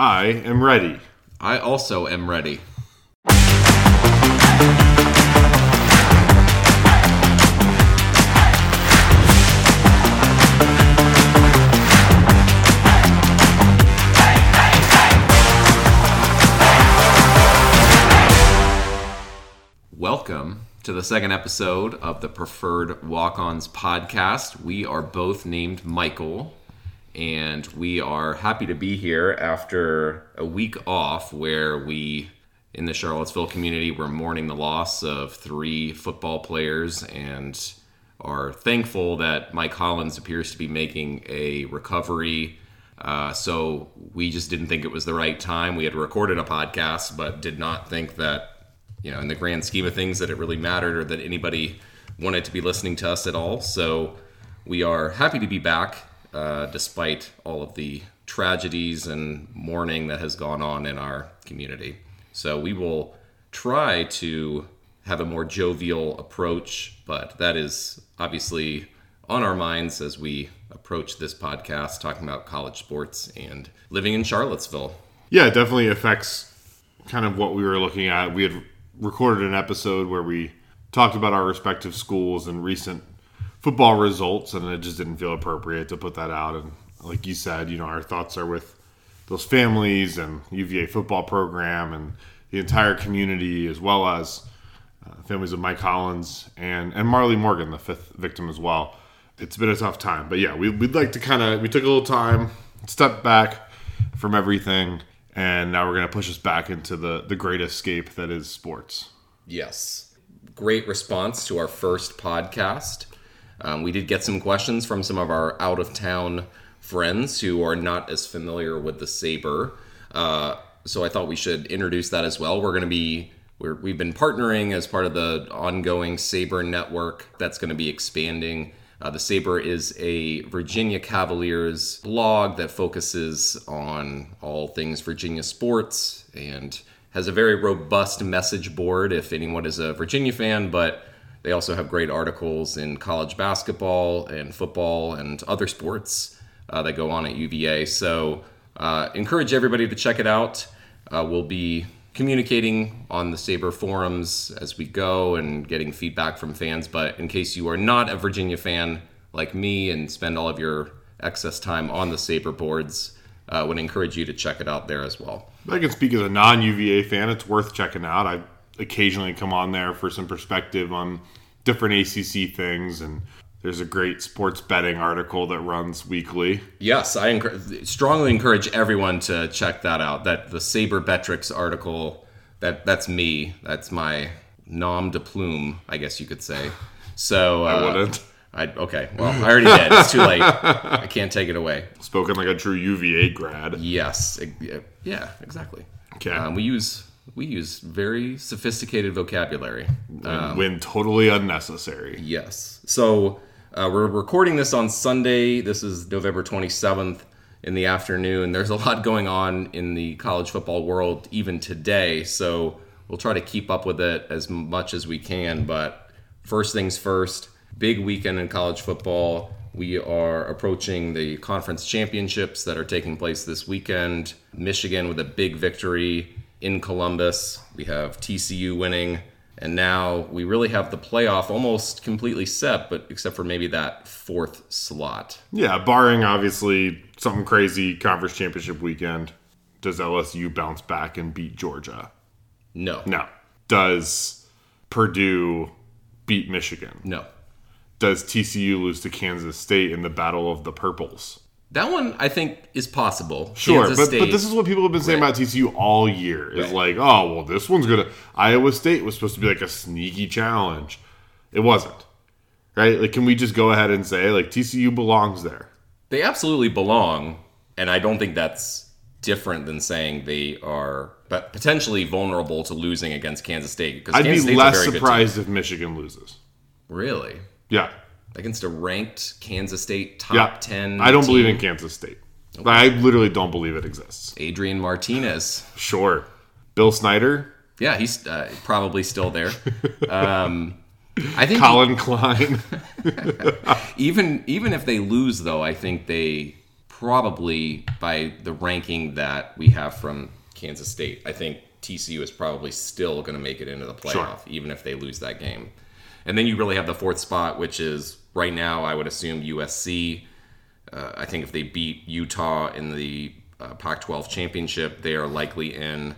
I am ready. I also am ready. Welcome to the second episode of the Preferred Walk Ons podcast. We are both named Michael, and we are happy to be here after a week off where we, in the Charlottesville community, were mourning the loss of three football players and are thankful that Mike Hollins appears to be making a recovery. Uh, so we just didn't think it was the right time. We had recorded a podcast, but did not think that you know, in the grand scheme of things, that it really mattered or that anybody wanted to be listening to us at all. So we are happy to be back, uh, despite all of the tragedies and mourning that has gone on in our community. So we will try to have a more jovial approach, but that is obviously on our minds as we approach this podcast talking about college sports and living in Charlottesville. Yeah, it definitely affects kind of what we were looking at. We had recorded an episode where we talked about our respective schools and recent football results, and it just didn't feel appropriate to put that out. And like you said, you know, our thoughts are with those families and UVA football program and the entire community, as well as uh, families of Mike Hollins and and Marley Morgan, the fifth victim as well. It's been a tough time, but yeah, we, we'd like to kind of we took a little time, step back from everything, and now we're to push us back into the the great escape that is sports. Yes. Great response to our first podcast. Um, we did get some questions from some of our out of town friends who are not as familiar with the Saber. Uh, so I thought we should introduce that as well. We're going to be we're, we've been partnering as part of the ongoing Saber network that's going to be expanding. Uh, the Saber is a Virginia Cavaliers blog that focuses on all things Virginia sports and has a very robust message board if anyone is a Virginia fan, but they also have great articles in college basketball and football and other sports uh, that go on at UVA. So, uh, encourage everybody to check it out. Uh, we'll be communicating on the Saber forums as we go and getting feedback from fans. But in case you are not a Virginia fan like me and spend all of your excess time on the Saber boards, I uh, would encourage you to check it out there as well. I can speak as a non UVA fan. It's worth checking out. I occasionally come on there for some perspective on different ACC things and there's a great sports betting article that runs weekly. Yes, I enc- strongly encourage everyone to check that out. That the Saber Betrix article. That that's me. That's my nom de plume, I guess you could say. So uh, I wouldn't. I okay. Well, I already did. It's too late. I can't take it away. Spoken like a true UVA grad. Yes. Yeah. Exactly. Okay. Um, we use we use very sophisticated vocabulary. Um, when totally unnecessary. Yes. So uh, we're recording this on Sunday. This is November 27th in the afternoon. There's a lot going on in the college football world even today. So we'll try to keep up with it as much as we can. But first things first, big weekend in college football. We are approaching the conference championships that are taking place this weekend. Michigan with a big victory in Columbus. We have TCU winning. And now we really have the playoff almost completely set, but except for maybe that fourth slot. Yeah, barring obviously something crazy conference championship weekend. Does LSU bounce back and beat Georgia? No. No. Does Purdue beat Michigan? No. Does TCU lose to Kansas State in the Battle of the Purples? That one I think is possible. Sure, Kansas but, State, but this is what people have been saying right. about TCU all year. Is right. like, oh well, this one's gonna. Iowa State was supposed to be like a sneaky challenge. It wasn't. Right? Like, can we just go ahead and say like TCU belongs there? They absolutely belong, and I don't think that's different than saying they are, but potentially vulnerable to losing against Kansas State. Because I'd Kansas be State's less surprised if Michigan loses. Really? Yeah against a ranked Kansas State top yeah, 10. I don't team. believe in Kansas State. Okay. I literally don't believe it exists. Adrian Martinez. Sure. Bill Snyder. Yeah, he's uh, probably still there. Um, I think Colin he, Klein. even even if they lose, though, I think they probably by the ranking that we have from Kansas State, I think TCU is probably still going to make it into the playoff, Sure. even if they lose that game. And then you really have the fourth spot, which is right now, I would assume USC. Uh, I think if they beat Utah in the uh, Pac 12 championship, they are likely in.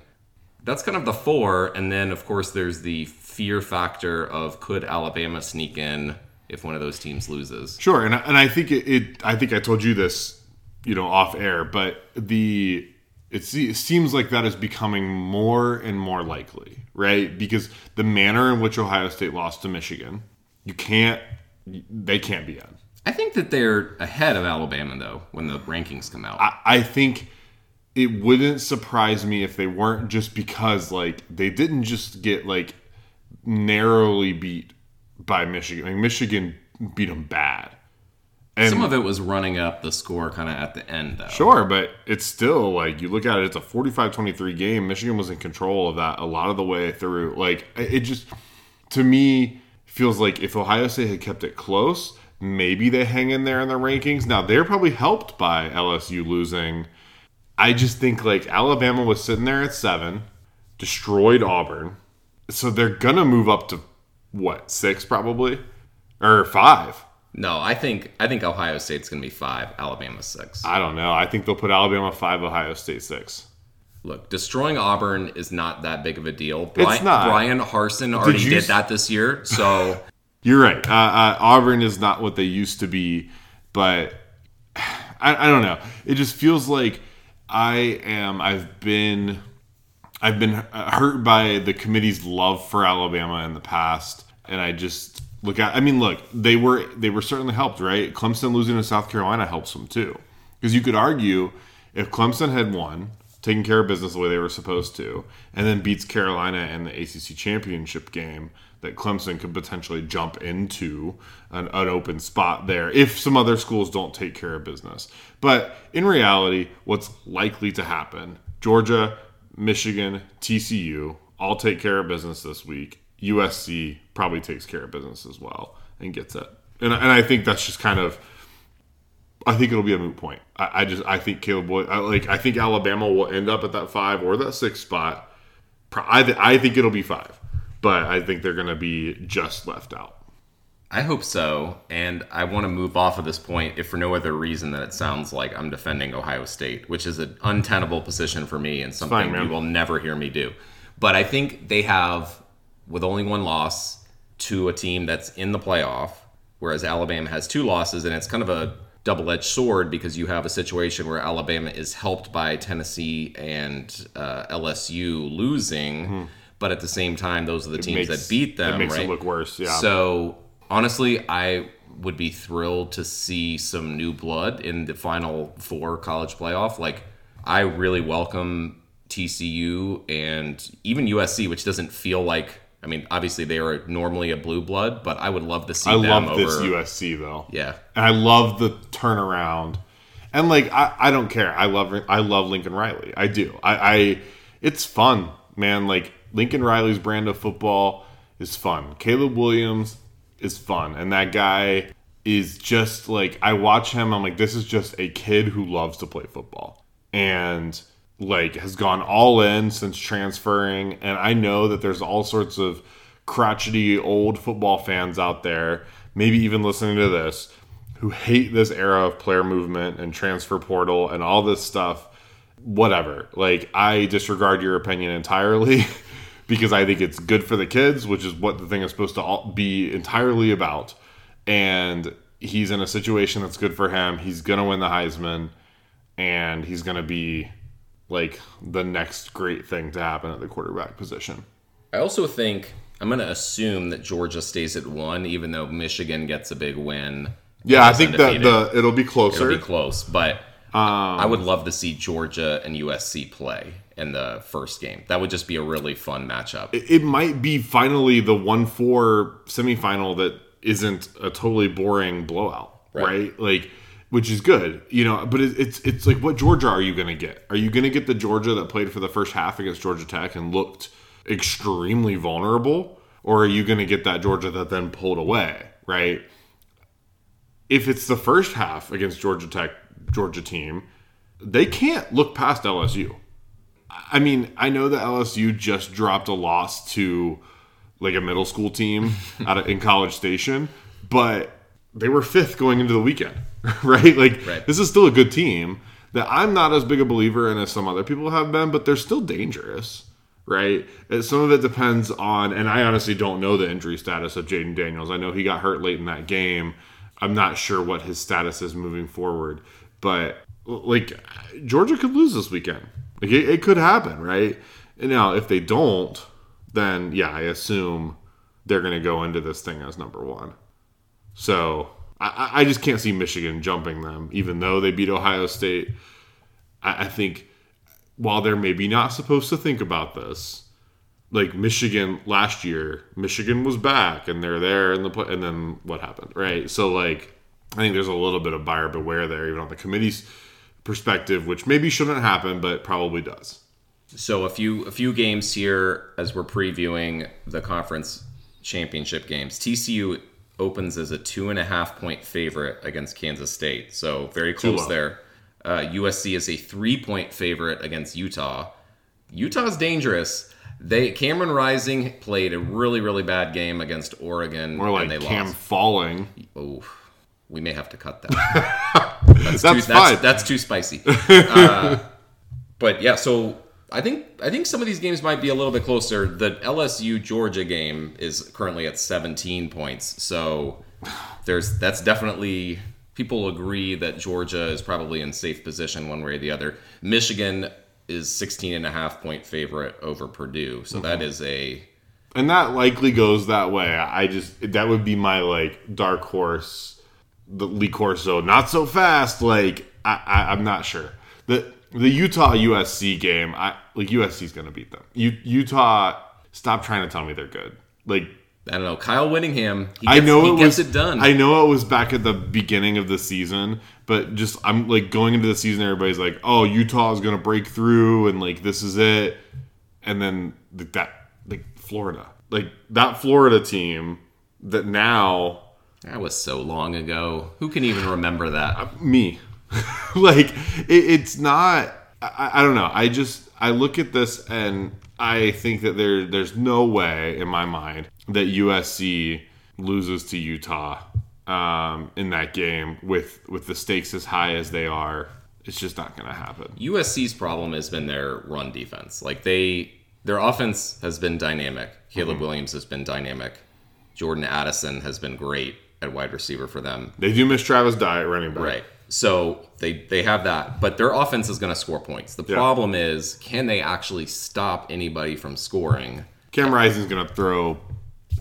That's kind of the four. And then, of course, there's the fear factor of could Alabama sneak in if one of those teams loses? Sure, and and I think it, it I think I told you this, you know, off air, but the it seems like that is becoming more and more likely, right? Because the manner in which Ohio State lost to Michigan, you can't they can't be in. I think that they're ahead of Alabama, though, when the rankings come out. I, I think it wouldn't surprise me if they weren't just because like they didn't just get like narrowly beat by Michigan. Like Michigan beat them bad. And Some of it was running up the score kind of at the end, though. Sure, but it's still like you look at it, it's a 45 23 game. Michigan was in control of that a lot of the way through. Like, it just, to me, feels like if Ohio State had kept it close, maybe they hang in there in the rankings. Now, they're probably helped by LSU losing. I just think like Alabama was sitting there at seven, destroyed Auburn. So they're to move up to what, six probably? Or five? No, I think I think Ohio State's to be five, Alabama six. I don't know. I think they'll put Alabama five, Ohio State six. Look, destroying Auburn is not that big of a deal. Brian, not. Bryan Harsin already you did that this year, so You're right. Uh, uh, Auburn is not what they used to be, but I, I don't know. It just feels like I am. I've been. I've been hurt by the committee's love for Alabama in the past, and I just look at. I mean, look, they were they were certainly helped, right? Clemson losing to South Carolina helps them too, because you could argue if Clemson had won, taken care of business the way they were supposed to, and then beats Carolina in the ACC championship game, that Clemson could potentially jump into an, an open spot there if some other schools don't take care of business. But in reality, what's likely to happen? Georgia, Michigan, TCU all take care of business this week. USC probably takes care of business as well and gets it. And, and I think that's just kind of I think it'll be a moot point. I, I just I think Caleb Boyd I, like I think Alabama will end up at that five or that six spot. I th- I think it'll be five, but I think they're going to be just left out. I hope so. And I want to move off of this point, if for no other reason than it sounds like I'm defending Ohio State, which is an untenable position for me and something fine, you will never hear me do. But I think they have, with only one loss, to a team that's in the playoff, whereas Alabama has two losses, and it's kind of a double edged sword because you have a situation where Alabama is helped by Tennessee and uh, LSU losing. But at the same time, those are the teams Hmm. makes- that beat them. it makes it look worse, yeah. So honestly, I would be thrilled to see some new blood in the final four college playoff. Like, I really welcome TCU and even USC, which doesn't feel like. I mean, obviously they are normally a blue blood, but I would love to see I them love over. this USC though. Yeah, and I love the turnaround. And like I, I don't care. I love I love Lincoln Riley. I do. I, I it's fun, man. Like Lincoln Riley's brand of football is fun. Caleb Williams is fun, and that guy is just like I watch him. I'm like, this is just a kid who loves to play football, and like has gone all in since transferring. And I know that there's all sorts of crotchety old football fans out there, maybe even listening to this, who hate this era of player movement and transfer portal and all this stuff. Whatever. Like, I disregard your opinion entirely because I think it's good for the kids, which is what the thing is supposed to be entirely about. And he's in a situation that's good for him. He's going to win the Heisman and he's going to be like the next great thing to happen at the quarterback position. I also think I'm going to assume that Georgia stays at one, even though Michigan gets a big win. Yeah, I think that the it'll be closer. It'll be close, but Um, I would love to see Georgia and USC play in the first game. That would just be a really fun matchup. it it might be finally the one four semifinal that isn't a totally boring blowout, right? Right. Like, which is good, you know. But it, it's it's like, what Georgia are you going to get? Are you going to get the Georgia that played for the first half against Georgia Tech and looked extremely vulnerable, or are you going to get that Georgia that then pulled away, right? If it's the first half against Georgia Tech, Georgia team, they can't look past LSU. I mean, I know that LSU just dropped a loss to like a middle school team out of, in College Station, but they were fifth going into the weekend, right? Like Right. this is still a good team that I'm not as big a believer in as some other people have been, but they're still dangerous, right? Some of it depends on, and I honestly don't know the injury status of Jayden Daniels. I know he got hurt late in that game. I'm not sure what his status is moving forward, but like Georgia could lose this weekend. Like it, it could happen, right? And now if they don't, then yeah, I assume they're going to go into this thing as number one. So I, I just can't see Michigan jumping them, even though they beat Ohio State. I, I think while they're maybe not supposed to think about this, like Michigan last year, Michigan was back and they're there in the play, and then what happened, right? So like, I think there's a little bit of buyer beware there, even on the committee's perspective, which maybe shouldn't happen, but probably does. So a few a few games here as we're previewing the conference championship games. TCU opens as a two and a half point favorite against Kansas State, so very close there. Uh, USC is a three point favorite against Utah. Utah's dangerous. They Cameron Rising played a really really bad game against Oregon Or like and they Cam lost. falling. Oh, we may have to cut that. that's, That's too, fine. That's, that's too spicy. Uh, but yeah, so I think I think some of these games might be a little bit closer. The LSU Georgia game is currently at 17 points, so there's that's definitely people agree that Georgia is probably in safe position one way or the other. Michigan is 16 and a half point favorite over Purdue, so that mm-hmm. is a And that likely goes that way. I just that would be my like dark horse, the Lee Corso, not so fast. Like I, I I'm not sure the the Utah USC game. I like USC's gonna beat them. U, Utah, stop trying to tell me they're good. Like I don't know. Kyle Whittingham. he gets, I know he it gets was it done. I know it was back at the beginning of the season, but just I'm like going into the season, everybody's like, "Oh, Utah is gonna break through," and like this is it. And then like, that like Florida, like that Florida team that now That was so long ago. Who can even remember that? Uh, me, like it, it's not. I, I don't know. I just I look at this and I think that there there's no way in my mind that USC loses to Utah um, in that game with with the stakes as high as they are. It's just not going to happen. USC's problem has been their run defense. Like they, their offense has been dynamic. Caleb Williams has been dynamic. Jordan Addison has been great at wide receiver for them. They do miss Travis Dye at running back. Right. So they they have that, but their offense is going to score points. The problem is, can they actually stop anybody from scoring? Cam Rising's going to throw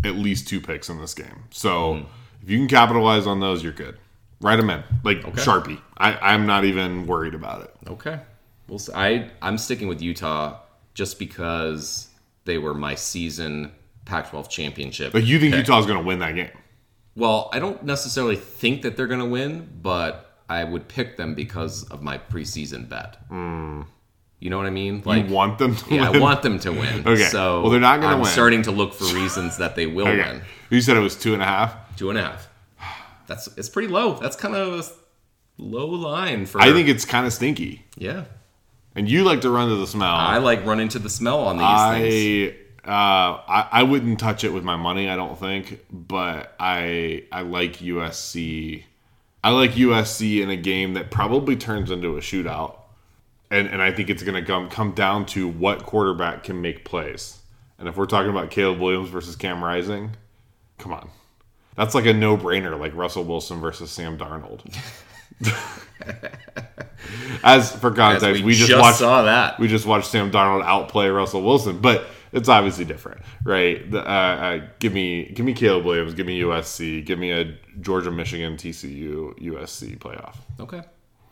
at least two picks in this game. So Hmm. if you can capitalize on those, you're good. Write them in like Sharpie. I, I'm not even worried about it. Okay. We'll. I I'm sticking with Utah just because they were my season Pac-12 championship. But you think pick. Utah's going to win that game? Well, I don't necessarily think that they're going to win, but I would pick them because of my preseason bet. You know what I mean? Like, you want them to yeah, win? I want them to win. Okay. So Well, they're not gonna I'm win. starting to look for reasons that they will Okay. win. You said it was two and a half. Two and a half. That's it's pretty low. That's kind of a low line for. I think it's kind of stinky. Yeah, And you like to run to the smell. I like running to the smell on these things. Uh, I I wouldn't touch it with my money. I don't think, but I I like USC. I like USC in a game that probably turns into a shootout, and and I think it's going to come come down to what quarterback can make plays. And if we're talking about Caleb Williams versus Cam Rising, come on, that's like a no brainer. Like Russell Wilson versus Sam Darnold. As for As context, we, we just, just watched saw that. we just watched Sam Darnold outplay Russell Wilson, but it's obviously different, right? The, uh, uh, give me, give me Caleb Williams, give me USC, give me a Georgia, Michigan, TCU, USC playoff, Okay.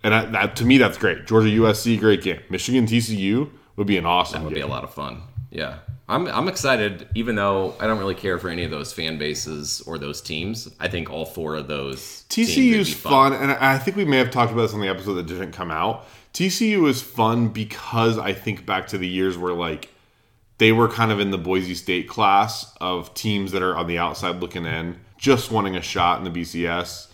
and I, that to me that's great. Georgia, USC, great game. Michigan, TCU would be an awesome That would game. be a lot of fun. Yeah. I'm I'm excited, even though I don't really care for any of those fan bases or those teams. I think all four of those TCU's be fun, and I I think we may have talked about this on the episode that didn't come out. TCU is fun because I think back to the years where like they were kind of in the Boise State class of teams that are on the outside looking in, just wanting a shot in the BCS.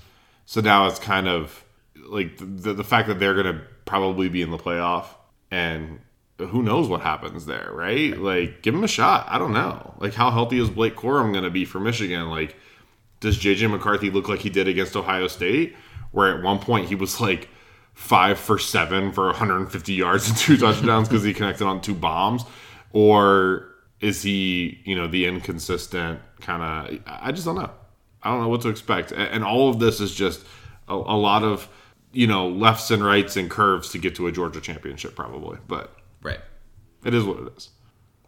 So now it's kind of like the the fact that they're gonna probably be in the playoff and who knows what happens there, right? Like, give him a shot. I don't know. Like, how healthy is Blake Corum going to be for Michigan? Like, does JJ McCarthy look like he did against Ohio State, where at one point he was like five for seven for 150 yards and two touchdowns because he connected on two bombs, or is he, you know, the inconsistent kind of? I just don't know. I don't know what to expect, and all of this is just a, a lot of you know lefts and rights and curves to get to a Georgia championship, probably, but. Right. It is what it is.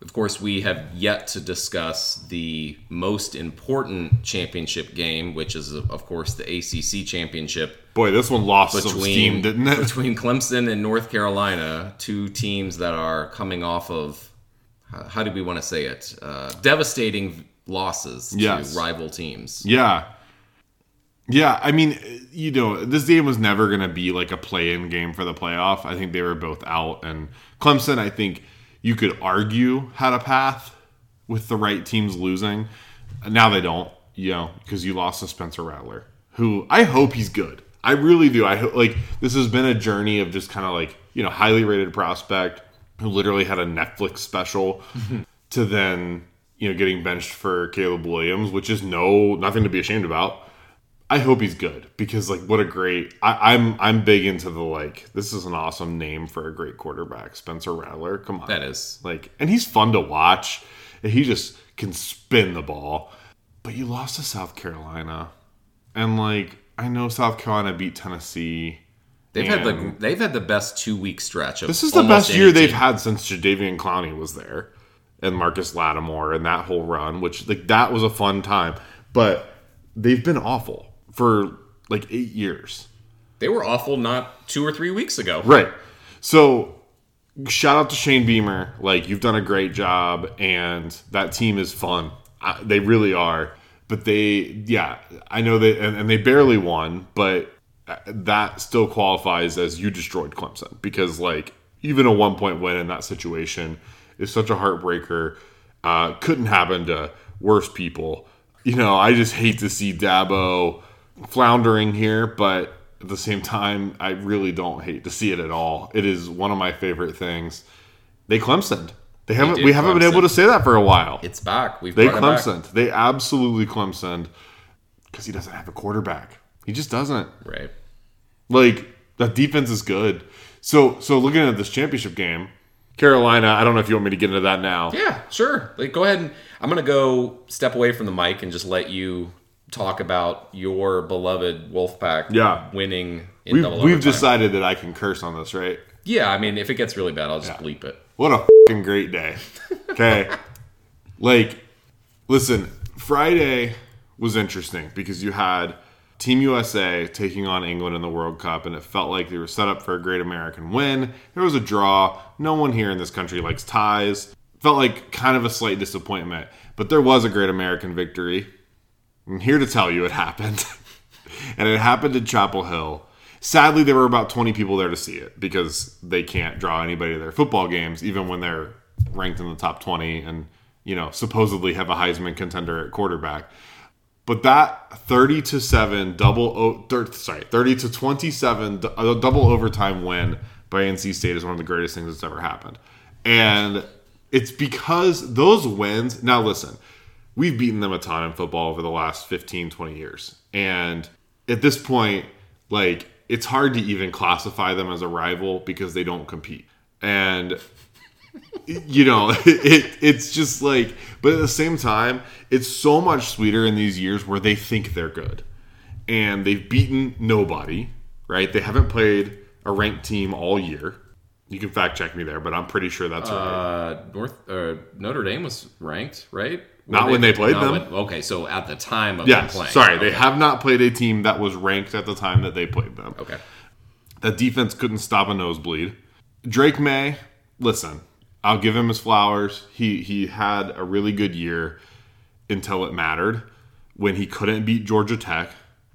Of course, we have yet to discuss the most important championship game, which is, of course, the ACC championship. Boy, this one lost between, some steam, didn't it? Between Clemson and North Carolina, two teams that are coming off of, how do we want to say it? Uh, devastating losses to rival teams. Yeah. Yeah, I mean, you know, this game was never going to be like a play-in game for the playoff. I think they were both out, and Clemson, I think you could argue had a path with the right teams losing. Now they don't, you know, because you lost to Spencer Rattler, who I hope he's good. I really do. I hope like this has been a journey of just kind of like you know highly rated prospect who literally had a Netflix special to then you know getting benched for Caleb Williams, which is no nothing to be ashamed about. I hope he's good because like what a great I, am I'm, I'm big into the like this is an awesome name for a great quarterback Spencer Rattler. Come on. That is. Like and he's fun to watch. And he just can spin the ball. But you lost to South Carolina. And like I know South Carolina beat Tennessee they've had like they've had the best two week stretch this is the best year they've had since Jadeveon Clowney was there and Marcus Lattimore and that whole run which like that was a fun time but they've been awful for like eight years. They were awful not two or three weeks ago. Right. So shout out to Shane Beamer. Like you've done a great job, and that team is fun. I, they really are. But they, yeah, I know they and, and they barely won, but that still qualifies as you destroyed Clemson because like even a one point win in that situation is such a heartbreaker. Uh, couldn't happen to worse people. You know, I just hate to see Dabo floundering here, but at the same time, I really don't hate to see it at all. It is one of my favorite things. They Clemsoned. They haven't. We haven't Clemson. been able to say that for a while. It's back. We've they Clemsoned. They absolutely Clemsoned because he doesn't have a quarterback. He just doesn't. Right. Like that defense is good. So so looking at this championship game, Carolina. I don't know if you want me to get into that now. Yeah, sure. Like go ahead and I'm gonna go step away from the mic and just let you talk about your beloved Wolfpack yeah. winning in we've, double We've decided that I can curse on this, right? Yeah, I mean, if it gets really bad, I'll just yeah. bleep it. What a fucking great day. Okay. like, listen, Friday was interesting because you had Team USA taking on England in the World Cup, and it felt like they were set up for a great American win. There was a draw. No one here in this country likes ties. Felt like kind of a slight disappointment, but there was a great American victory. I'm here to tell you it happened. and it happened in Chapel Hill. Sadly, there were about 20 people there to see it because they can't draw anybody to their football games, even when they're ranked in the top 20 and, you know, supposedly have a Heisman contender at quarterback. But that 30 to 7 double, sorry, 30 to 27 double overtime win by NC State is one of the greatest things that's ever happened. And it's because those wins, now listen, we've beaten them a ton in football over the last 15, 20 years. And at this point, like, it's hard to even classify them as a rival because they don't compete. And you know, it, it's just like, but at the same time, it's so much sweeter in these years where they think they're good. And they've beaten nobody, right? They haven't played a ranked team all year. You can fact check me there, but I'm pretty sure that's uh, right. North uh, Notre Dame was ranked, right? Not when they played them. When, okay, so at the time of yes, playing. Sorry, okay. they have not played a team that was ranked at the time that they played them. Okay. That defense couldn't stop a nosebleed. Drake Maye, listen, I'll give him his flowers. He he had a really good year until it mattered when he couldn't beat Georgia Tech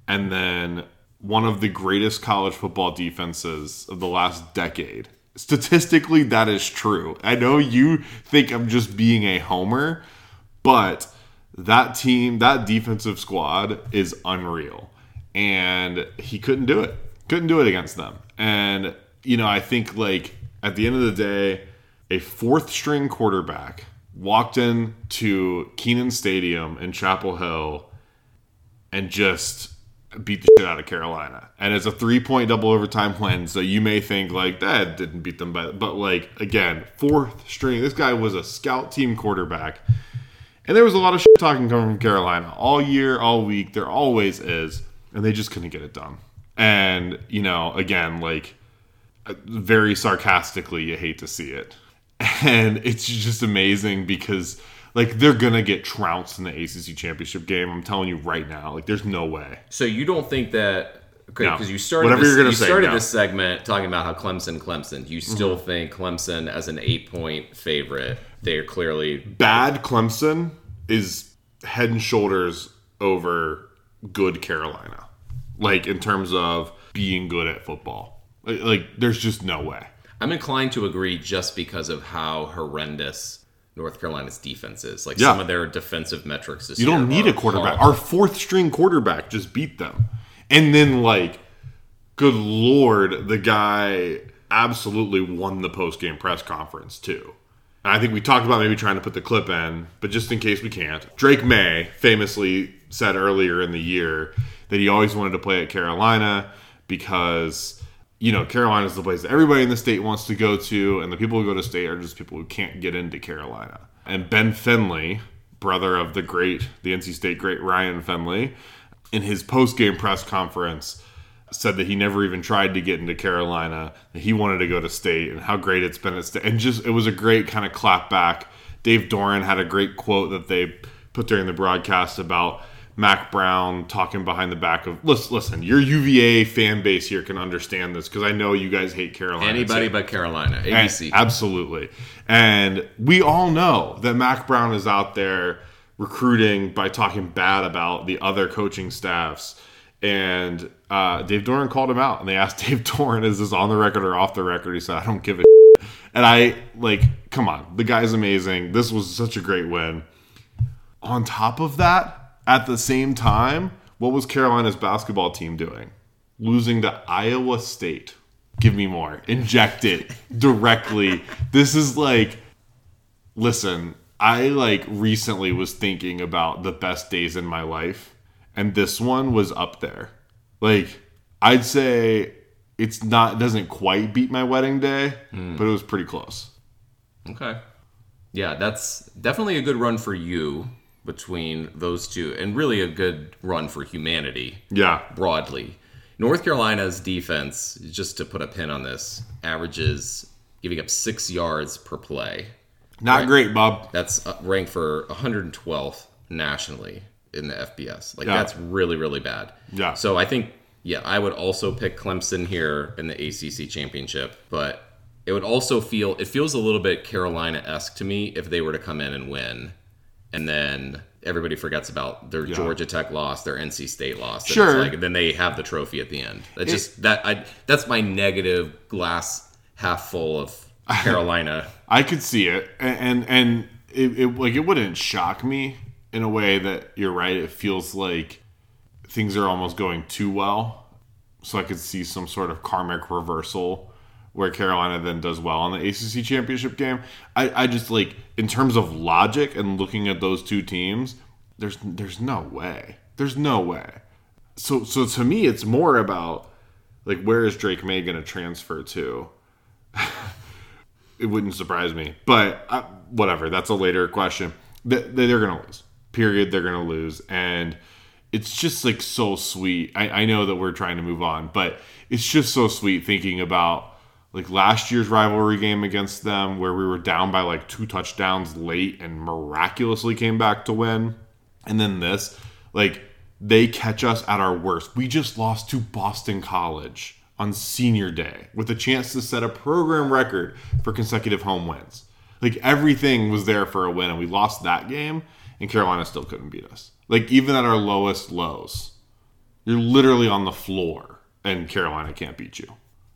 and then one of the greatest college football defenses of the last decade. Statistically, that is true. I know you think I'm just being a homer, but that team, that defensive squad is unreal. And he couldn't do it. Couldn't do it against them. And, you know, I think like at the end of the day, a fourth string quarterback walked in to Kenan Stadium in Chapel Hill and just beat the shit out of Carolina. And it's a three point double overtime win. So you may think like that didn't beat them by but like again, fourth string. This guy was a scout team quarterback. And there was a lot of shit talking coming from Carolina all year, all week. There always is. And they just couldn't get it done. And, you know, again, like uh, very sarcastically, you hate to see it. And it's just amazing because like they're gonna get trounced in the ACC championship game. I'm telling you right now, like there's no way. So you don't think that okay? No. Because you started Whatever this, you say, started no. this segment talking about how Clemson, Clemson. You mm-hmm. still think Clemson as an eight point favorite? They're clearly Bad Clemson is head and shoulders over good Carolina, like in terms of being good at football. Like, like there's just no way. I'm inclined to agree just because of how horrendous North Carolina's defense is. Like Yeah. some of their defensive metrics You don't need a quarterback. horrible. Our fourth string quarterback just beat them. And then, like, good lord, the guy absolutely won the post game press conference, too. And I think we talked about maybe trying to put the clip in, but just in case we can't, Drake Maye famously said earlier in the year that he always wanted to play at Carolina because, you know, Carolina is the place that everybody in the state wants to go to, and the people who go to state are just people who can't get into Carolina. And Ben Finley, brother of the great, the NC State great Ryan Finley, in his post game press conference, said that he never even tried to get into Carolina, that he wanted to go to state, and how great it's been at state. And just, it was a great kind of clap back. Dave Doeren had a great quote that they put during the broadcast about Mack Brown talking behind the back of listen, listen your UVA fan base here can understand this because I know you guys hate Carolina. Anybody but Carolina. And- absolutely. And we all know that Mack Brown is out there recruiting by talking bad about the other coaching staffs. And uh, Dave Doeren called him out, and they asked Dave Doeren, "Is this on the record or off the record?" He said, "I don't give a." shit." And I like, come on, the guy's amazing. This was such a great win. On top of that, at the same time, what was Carolina's basketball team doing? Losing to Iowa State. Give me more. Inject it directly. This is like, listen, I like recently was thinking about the best days in my life, and this one was up there. Like, I'd say it's not, doesn't quite beat my wedding day, hmm. but it was pretty close. Okay. Yeah, that's definitely a good run for you between those two, and really a good run for humanity Yeah. broadly. North Carolina's defense, just to put a pin on this, averages giving up six yards per play. Not great, Bob. That's uh, ranked for 112th nationally in the FBS. Like Yeah. that's really really bad. Yeah. So I think yeah, I would also pick Clemson here in the ACC championship, but it would also feel it feels a little bit Carolina esque to me if they were to come in and win, and then everybody forgets about their Georgia Tech loss, their NC State loss. and Sure. Like, then they have the trophy at the end. That just that I that's my negative glass half full of Carolina. I could see it, and and, and it, it like it wouldn't shock me in a way that you're right. It feels like things are almost going too well, so I could see some sort of karmic reversal where Carolina then does well in the ACC championship game. I, I just like in terms of logic and looking at those two teams, there's there's no way. There's no way. So so to me, it's more about like where is Drake Maye going to transfer to? it wouldn't surprise me. But uh, whatever, that's a later question. They, they're going to lose. Period. They're going to lose. And it's just like so sweet. I, I know that we're trying to move on, but it's just so sweet thinking about like last year's rivalry game against them where we were down by like two touchdowns late and miraculously came back to win. And then this, like, they catch us at our worst. We just lost to Boston College on senior day with a chance to set a program record for consecutive home wins. Like, everything was there for a win, and we lost that game, and Carolina still couldn't beat us. Like, even at our lowest lows, you're literally on the floor, and Carolina can't beat you.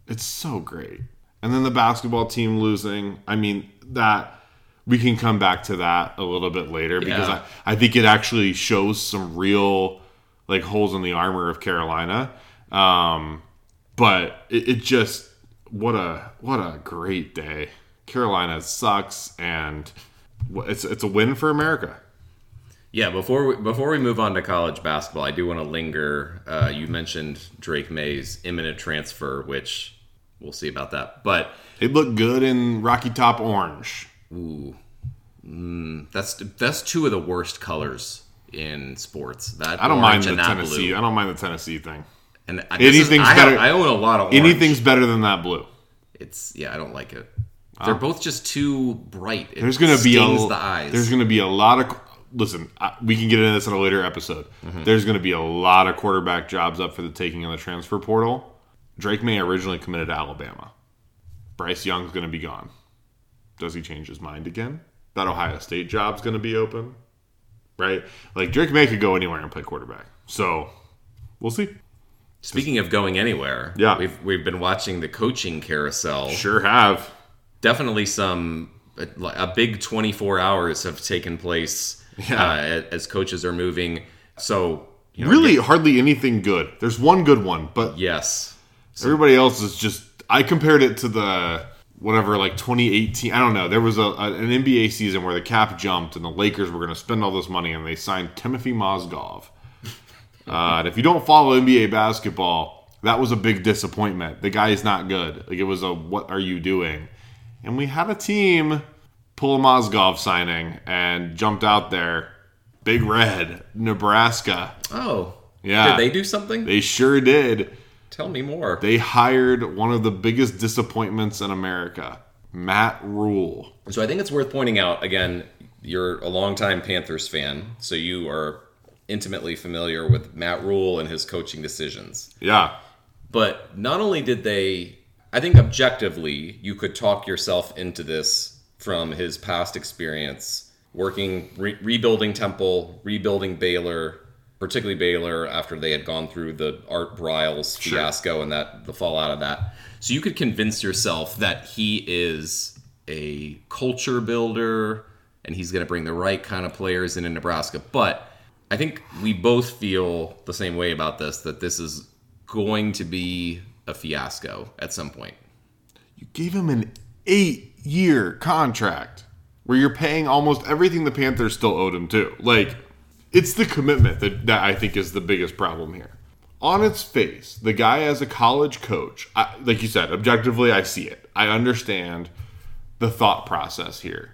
It's so great. And then the basketball team losing, I mean, that we can come back to that a little bit later because Yeah. I, I think it actually shows some real like holes in the armor of Carolina. Um, But it, it just what a what a great day. Carolina sucks, and it's it's a win for America. Yeah, before we, before we move on to college basketball, I do want to linger. Uh, you mentioned Drake Maye's imminent transfer, which we'll see about that. But It looked good in Rocky Top Orange. ooh, mm, that's that's two of the worst colors in sports. That I don't mind the Tennessee. blue. I don't mind the Tennessee thing. And is- Anything's I better- I own a lot of orange. Anything's better than that blue. It's yeah, I don't like it. They're both just too bright. It There's gonna be a the eyes. there's gonna be a lot of listen. I- We can get into this in a later episode. Mm-hmm. There's gonna be a lot of quarterback jobs up for the taking in the transfer portal. Drake Maye originally committed to Alabama. Bryce Young's gonna be gone. Does he change his mind again? That Ohio State job's gonna be open, right? Like Drake Maye could go anywhere and play quarterback. So we'll see. Speaking of going anywhere, Yeah. we've we've been watching the coaching carousel. Sure have. definitely some a, a big 24 hours have taken place Yeah. uh, as coaches are moving so you know, Really, hardly anything good. There's one good one, but yes Everybody else is just. I compared it to the whatever, like 2018. I don't know. There was a, a- an NBA season where the cap jumped and the Lakers were going to spend all this money and they signed Timothy Mozgov. Uh, and if you don't follow NBA basketball, that was a big disappointment. The guy is not good. Like it was a what are you doing? And we had a team pull a Mozgov signing and jumped out there. Big Red, Nebraska. oh Yeah. did they do something They sure did. Tell me more They hired one of the biggest disappointments in America, Matt Rhule. so i think it's worth pointing out again you're a longtime panthers fan so you are intimately familiar with matt rhule and his coaching decisions Yeah. But not only did they, I think objectively, you could talk yourself into this from his past experience working, re- rebuilding Temple, rebuilding Baylor, particularly Baylor after they had gone through the Art Briles fiasco and that the fallout of that. So you could convince yourself that he is a culture builder and he's going to bring the right kind of players into Nebraska. But I think we both feel the same way about this that this is going to be a fiasco at some point. You gave him an eight year contract where you're paying almost everything the Panthers still owed him, too. Like, it's the commitment that, that I think is the biggest problem here. On its face, the guy as a college coach, I, like you said, objectively, I see it. I understand the thought process here.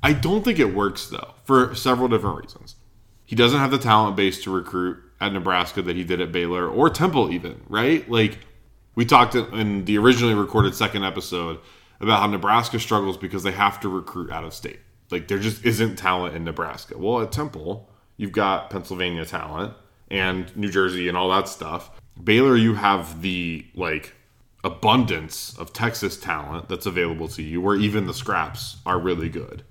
I don't think it works, though, for several different reasons. He doesn't have the talent base to recruit at Nebraska that he did at Baylor or Temple, even, right? Like, we talked in the originally recorded second episode about how Nebraska struggles because they have to recruit out of state. Like, there just isn't talent in Nebraska. Well, at Temple, you've got Pennsylvania talent and New Jersey and all that stuff. Baylor, you have the, like, abundance of Texas talent that's available to you, where even the scraps are really good.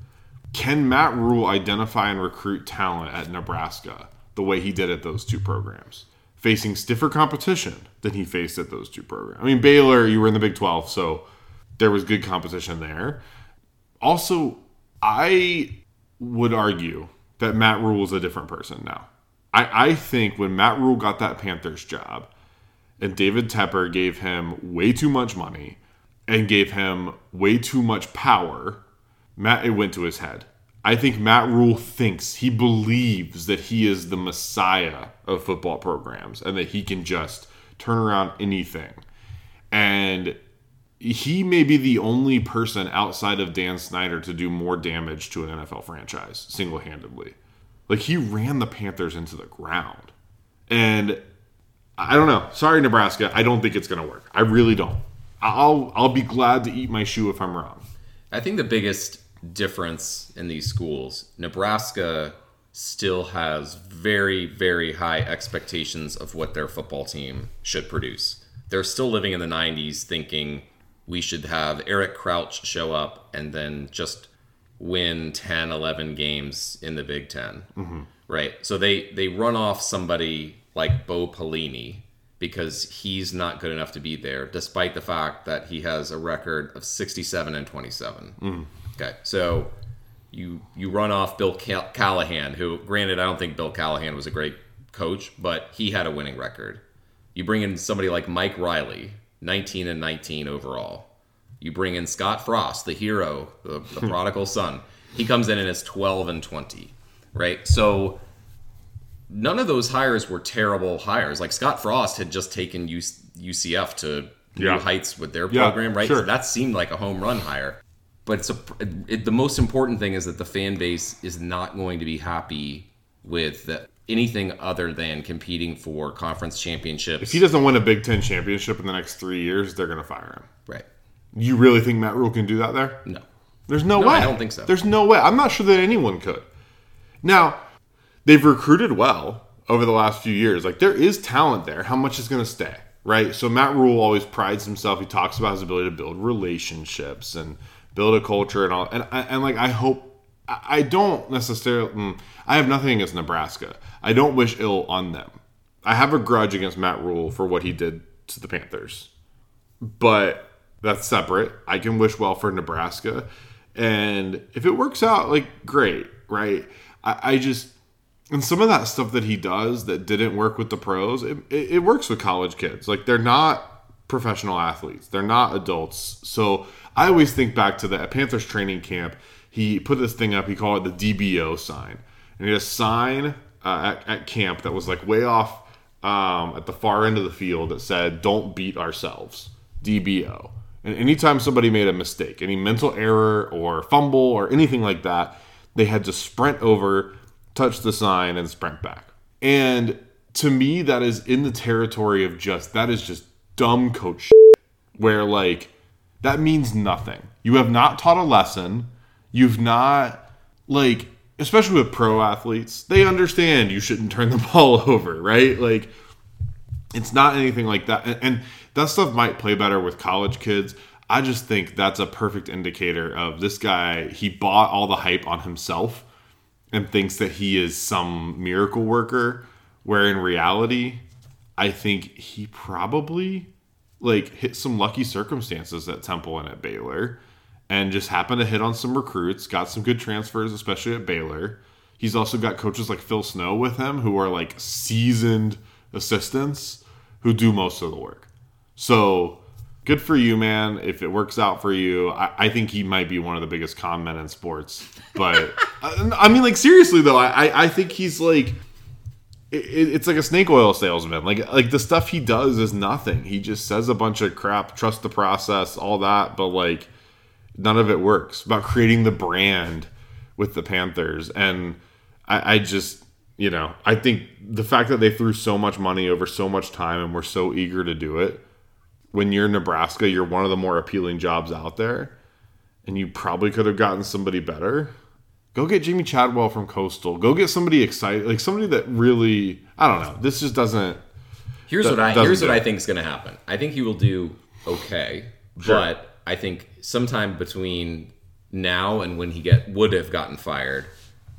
Can Matt Rhule identify and recruit talent at Nebraska the way he did at those two programs, facing stiffer competition than he faced at those two programs? I mean, Baylor, you were in the Big 12, so there was good competition there. Also, I would argue that Matt Rhule is a different person now. I, I think when Matt Rhule got that Panthers job and David Tepper gave him way too much money and gave him way too much power, Matt it went to his head. I think Matt Rhule thinks he believes that he is the messiah of football programs and that he can just turn around anything. And he may be the only person outside of Dan Snyder to do more damage to an NFL franchise single handedly. Like he ran the Panthers into the ground. And I don't know. Sorry, Nebraska. I don't think it's going to work. I really don't. I'll I'll be glad to eat my shoe if I'm wrong. I think the biggest difference in these schools, Nebraska still has very, very high expectations of what their football team should produce. They're still living in the 90s thinking we should have Eric Crouch show up and then just win 10, 11 games in the Big 10 mm-hmm. Right. So they, they run off somebody like Bo Pelini because he's not good enough to be there, despite the fact that he has a record of 67 and 27. Mm-hmm. Okay, so you you run off Bill Cal- Callahan, who, granted, I don't think Bill Callahan was a great coach, but he had a winning record. You bring in somebody like Mike Riley, 19 and 19 overall. You bring in Scott Frost, the hero, the, the prodigal son. He comes in and is 12 and 20, right? So none of those hires were terrible hires. Like Scott Frost had just taken UCF to new Yeah. heights with their Yeah, program, right? sure. So that seemed like a home run hire. But it's a, it, the most important thing is that the fan base is not going to be happy with the, anything other than competing for conference championships. If he doesn't win a Big Ten championship in the next three years, they're going to fire him. right. You really think Matt Rhule can do that there? No. There's no, No, way. I don't think so. There's no way. I'm not sure that anyone could. Now, they've recruited well over the last few years. Like there is talent there. How much is going to stay? Right. So Matt Rhule always prides himself. He talks about his ability to build relationships and build a culture and all. And and, and like I hope. I don't necessarily. mm, I have nothing against Nebraska. I don't wish ill on them. I have a grudge against Matt Rhule for what he did to the Panthers but that's separate. I can wish well for Nebraska, and if it works out, like great, right? I, I just and some of that stuff that he does that didn't work with the pros, it, it, it works with college kids. Like they're not professional athletes, they're not adults. So I always think back to the Panthers training camp. He put this thing up. He called it the DBO sign, and he had a sign uh, at, at camp that was like way off um, at the far end of the field that said "Don't beat ourselves." DBO. And anytime somebody made a mistake, any mental error or fumble or anything like that, they had to sprint over, touch the sign, and sprint back. And to me, that is in the territory of just that is just dumb coach shit, where like that means nothing. You have not taught a lesson. You've not like especially with pro athletes, they understand you shouldn't turn the ball over, right? Like it's not anything like that. And, and that stuff might play better with college kids. I just think that's a perfect indicator of this guy. He bought all the hype on himself and thinks that he is some miracle worker, where in reality, I think he probably like hit some lucky circumstances at Temple and at Baylor and just happened to hit on some recruits, got some good transfers, especially at Baylor. He's also got coaches like Phil Snow with him who are like seasoned assistants who do most of the work. So good for you, man. If it works out for you, I, I think he might be one of the biggest con men in sports. But uh, I, I mean, like seriously though, I, I- think he's like it, it's like a snake oil salesman. Like like the stuff he does is nothing. He just says a bunch of crap, trust the process, all that, but like none of it works. About creating the brand with the Panthers, and I, I just you know I think the fact that they threw so much money over so much time and were so eager to do it. When you're Nebraska, you're one of the more appealing jobs out there, and you probably could have gotten somebody better. Go get Jimmy Chadwell from Coastal. Go get somebody excited, like somebody that really I don't know. This just doesn't. Here's That what I here's what I think is going to happen. I think he will do okay, Sure. but I think sometime between now and when he get would have gotten fired,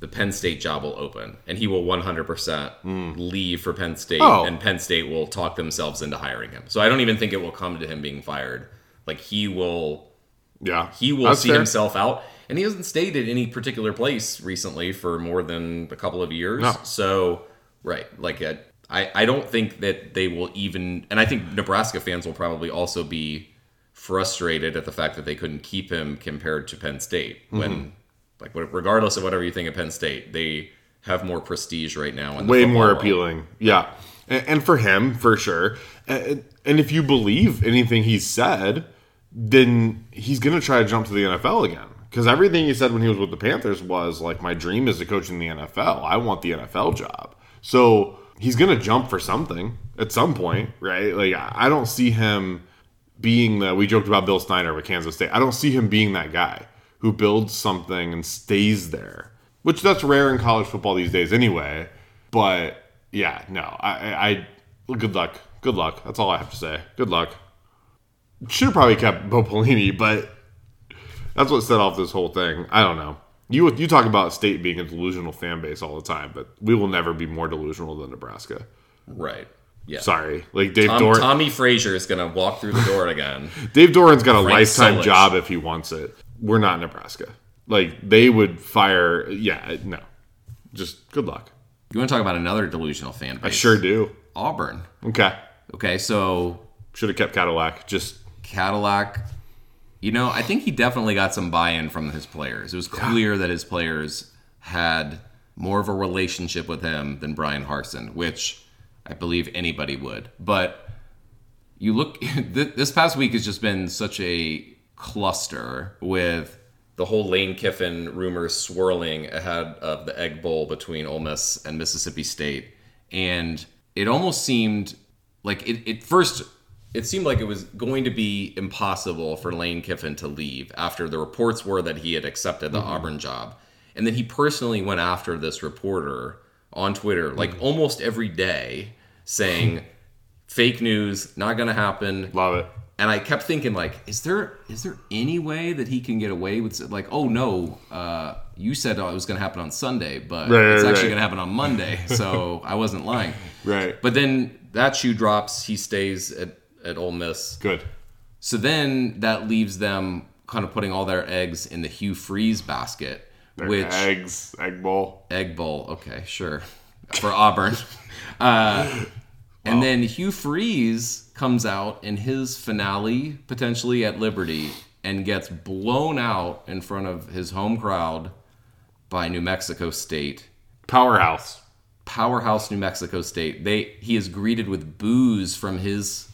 the Penn State job will open, and he will 100% leave for Penn State. Oh. and Penn State will talk themselves into hiring him. So I don't even think it will come to him being fired. Like he will Yeah, he will That's see fair. himself out and he hasn't stayed at any particular place recently for more than a couple of years No. so right like uh, I, I don't think that they will even and i think nebraska fans will probably also be frustrated at the fact that they couldn't keep him compared to penn state Mm-hmm. when like regardless of whatever you think of penn state they have more prestige right now the way more world. appealing. Yeah, and, and for him, for sure. And, and if you believe anything he said, then he's going to try to jump to the NFL again. Because everything he said when he was with the Panthers was like, "My dream is to coach in the NFL. I want the NFL job." So he's going to jump for something at some point, right? Like I don't see him being that We joked about Bill Snyder with Kansas State. I don't see him being that guy who builds something and stays there, which that's rare in college football these days anyway. But yeah, no, I, I, good luck, good luck. That's all I have to say. Good luck. Should have probably kept Bo Pelini, but that's what set off this whole thing. I don't know. You you talk about state being a delusional fan base all the time, but we will never be more delusional than Nebraska. right yeah Sorry, like Dave Tom, Doeren. tommie frazier is going to walk through the door again Dave Doeren's got a Frank lifetime Solich. job if he wants it. We're not Nebraska. Like they would fire. Yeah, no. Just good luck. you want to talk about another delusional fan base I sure do. auburn Okay. Okay, so Should have kept Cadillac. Just Cadillac, you know, I think he definitely got some buy-in from his players. It was clear that his players had more of a relationship with him than Bryan Harsin, which I believe anybody would. But you look, this past week has just been such a cluster with the whole Lane Kiffin rumors swirling ahead of the Egg Bowl between Ole Miss and Mississippi State, and it almost seemed like it, it first it seemed like it was going to be impossible for Lane Kiffin to leave after the reports were that he had accepted the mm-hmm. Auburn job. And then he personally went after this reporter on Twitter, like mm-hmm. almost every day, saying, fake news, not to happen. Love it. And I kept thinking, like, is there is there any way that he can get away with like, oh no, uh, you said oh, it was to happen on Sunday, but right, it's right, actually right. to happen on Monday, so I wasn't lying. Right. But then that shoe drops. He stays at at Ole Miss. Good. So then that leaves them kind of putting all their eggs in the Hugh Freeze basket, their which eggs, egg bowl, egg bowl. Okay, sure, for Auburn. Uh, and then Hugh Freeze comes out in his finale, potentially at Liberty, and gets blown out in front of his home crowd by New Mexico State. Powerhouse. Powerhouse New Mexico State. They he is greeted with boos from his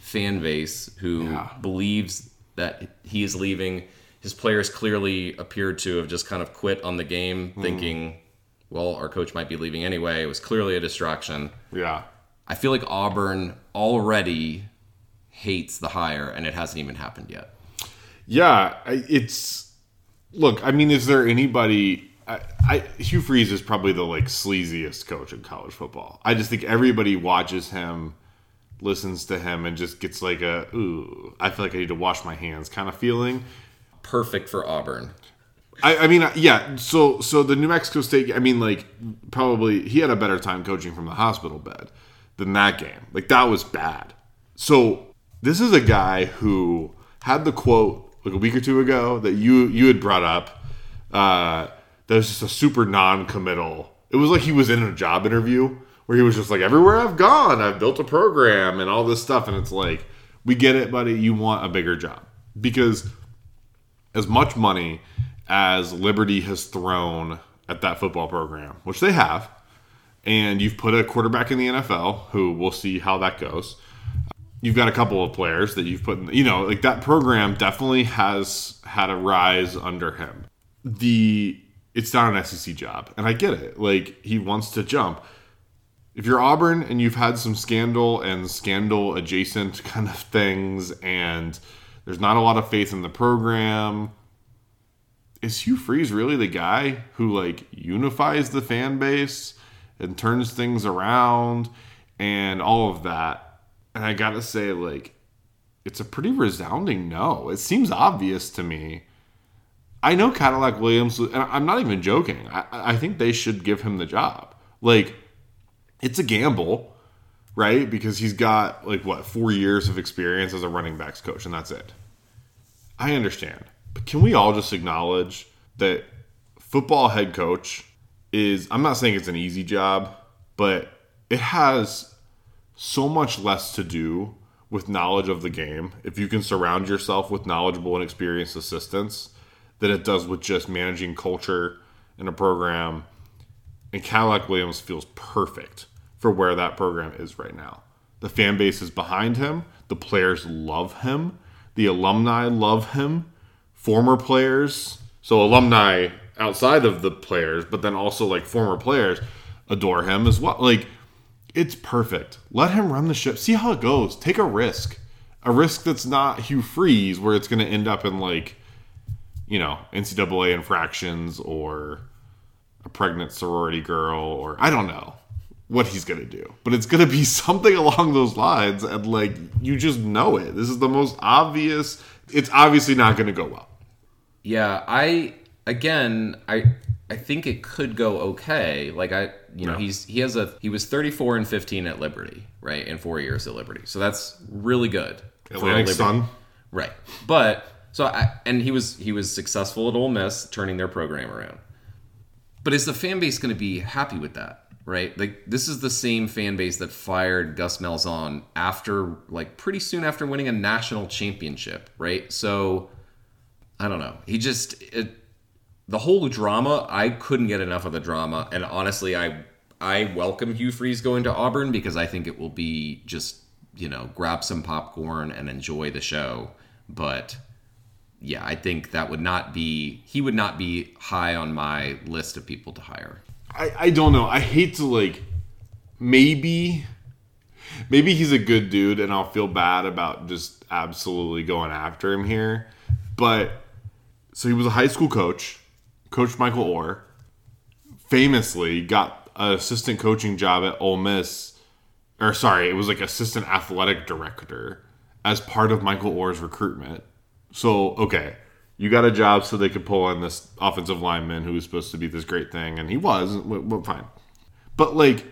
fan base who yeah. believes that he is leaving. His players clearly appeared to have just kind of quit on the game, mm. thinking, well, our coach might be leaving anyway. It was clearly a distraction. Yeah. I feel like Auburn already hates the hire, and it hasn't even happened yet. Yeah, it's look. I mean, is there anybody? I, I Hugh Freeze is probably the like sleaziest coach in college football. I just think everybody watches him listens to him and just gets like a ooh, I feel like I need to wash my hands kind of feeling. Perfect for Auburn. I, I mean, yeah. So, so the New Mexico State. I mean, like probably he had a better time coaching from the hospital bed than that game. Like that was bad. So this is a guy who had the quote like a week or two ago that you you had brought up. Uh, that was just a super non-committal. It was like he was in a job interview where he was just like, everywhere I've gone, I've built a program and all this stuff. And it's like, we get it, buddy. You want a bigger job. Because as much money as Liberty has thrown at that football program, which they have, and you've put a quarterback in the NFL who we'll see how that goes. You've got a couple of players that you've put in, you know, like that program definitely has had a rise under him. The it's not an SEC job, and I get it. Like he wants to jump if you're Auburn and you've had some scandal and scandal adjacent kind of things, and there's not a lot of faith in the program, is Hugh Freeze really the guy who like unifies the fan base and turns things around and all of that? And I gotta say, like, it's a pretty resounding no. It seems obvious to me. I know Cadillac Williams, and I'm not even joking. I, I think they should give him the job. Like, it's a gamble, right? Because he's got like what four years of experience as a running backs coach, and that's it. I understand, but can we all just acknowledge that football head coach is? I'm not saying it's an easy job, but it has so much less to do with knowledge of the game if you can surround yourself with knowledgeable and experienced assistants than it does with just managing culture in a program and Cadillac Williams feels perfect for where that program is right now. The fan base is behind him. The players love him. The alumni love him. Former players, so alumni outside of the players, but then also like former players adore him as well. Like, it's perfect. Let him run the ship. See how it goes. Take a risk. A risk that's not Hugh Freeze, where it's going to end up in like, you know, NCAA infractions or a pregnant sorority girl or I don't know what he's going to do. But it's going to be something along those lines and like you just know it. This is the most obvious it's obviously not going to go well. Yeah, I again, I I think it could go okay. Like I, you know, he's he has a he was 34 and 15 at Liberty, right? In 4 years at Liberty. So that's really good. Atlantic Sun. Right. But so I and he was he was successful at Ole Miss turning their program around. But is the fan base going to be happy with that? Right? Like this is the same fan base that fired Gus Malzahn after like pretty soon after winning a national championship, right? So I don't know. He just it, the whole drama. I couldn't get enough of the drama, and honestly, I I welcome Hugh Freeze going to Auburn because I think it will be just you know grab some popcorn and enjoy the show. But yeah, I think that would not be he would not be high on my list of people to hire. I, I don't know. I hate to like maybe maybe he's a good dude and I'll feel bad about just absolutely going after him here. But so he was a high school coach, coach Michael Oher, famously got an assistant coaching job at Ole Miss or sorry, it was like assistant athletic director as part of Michael Oher's recruitment. So, okay, you got a job so they could pull in this offensive lineman who was supposed to be this great thing, and he was, fine. But, like,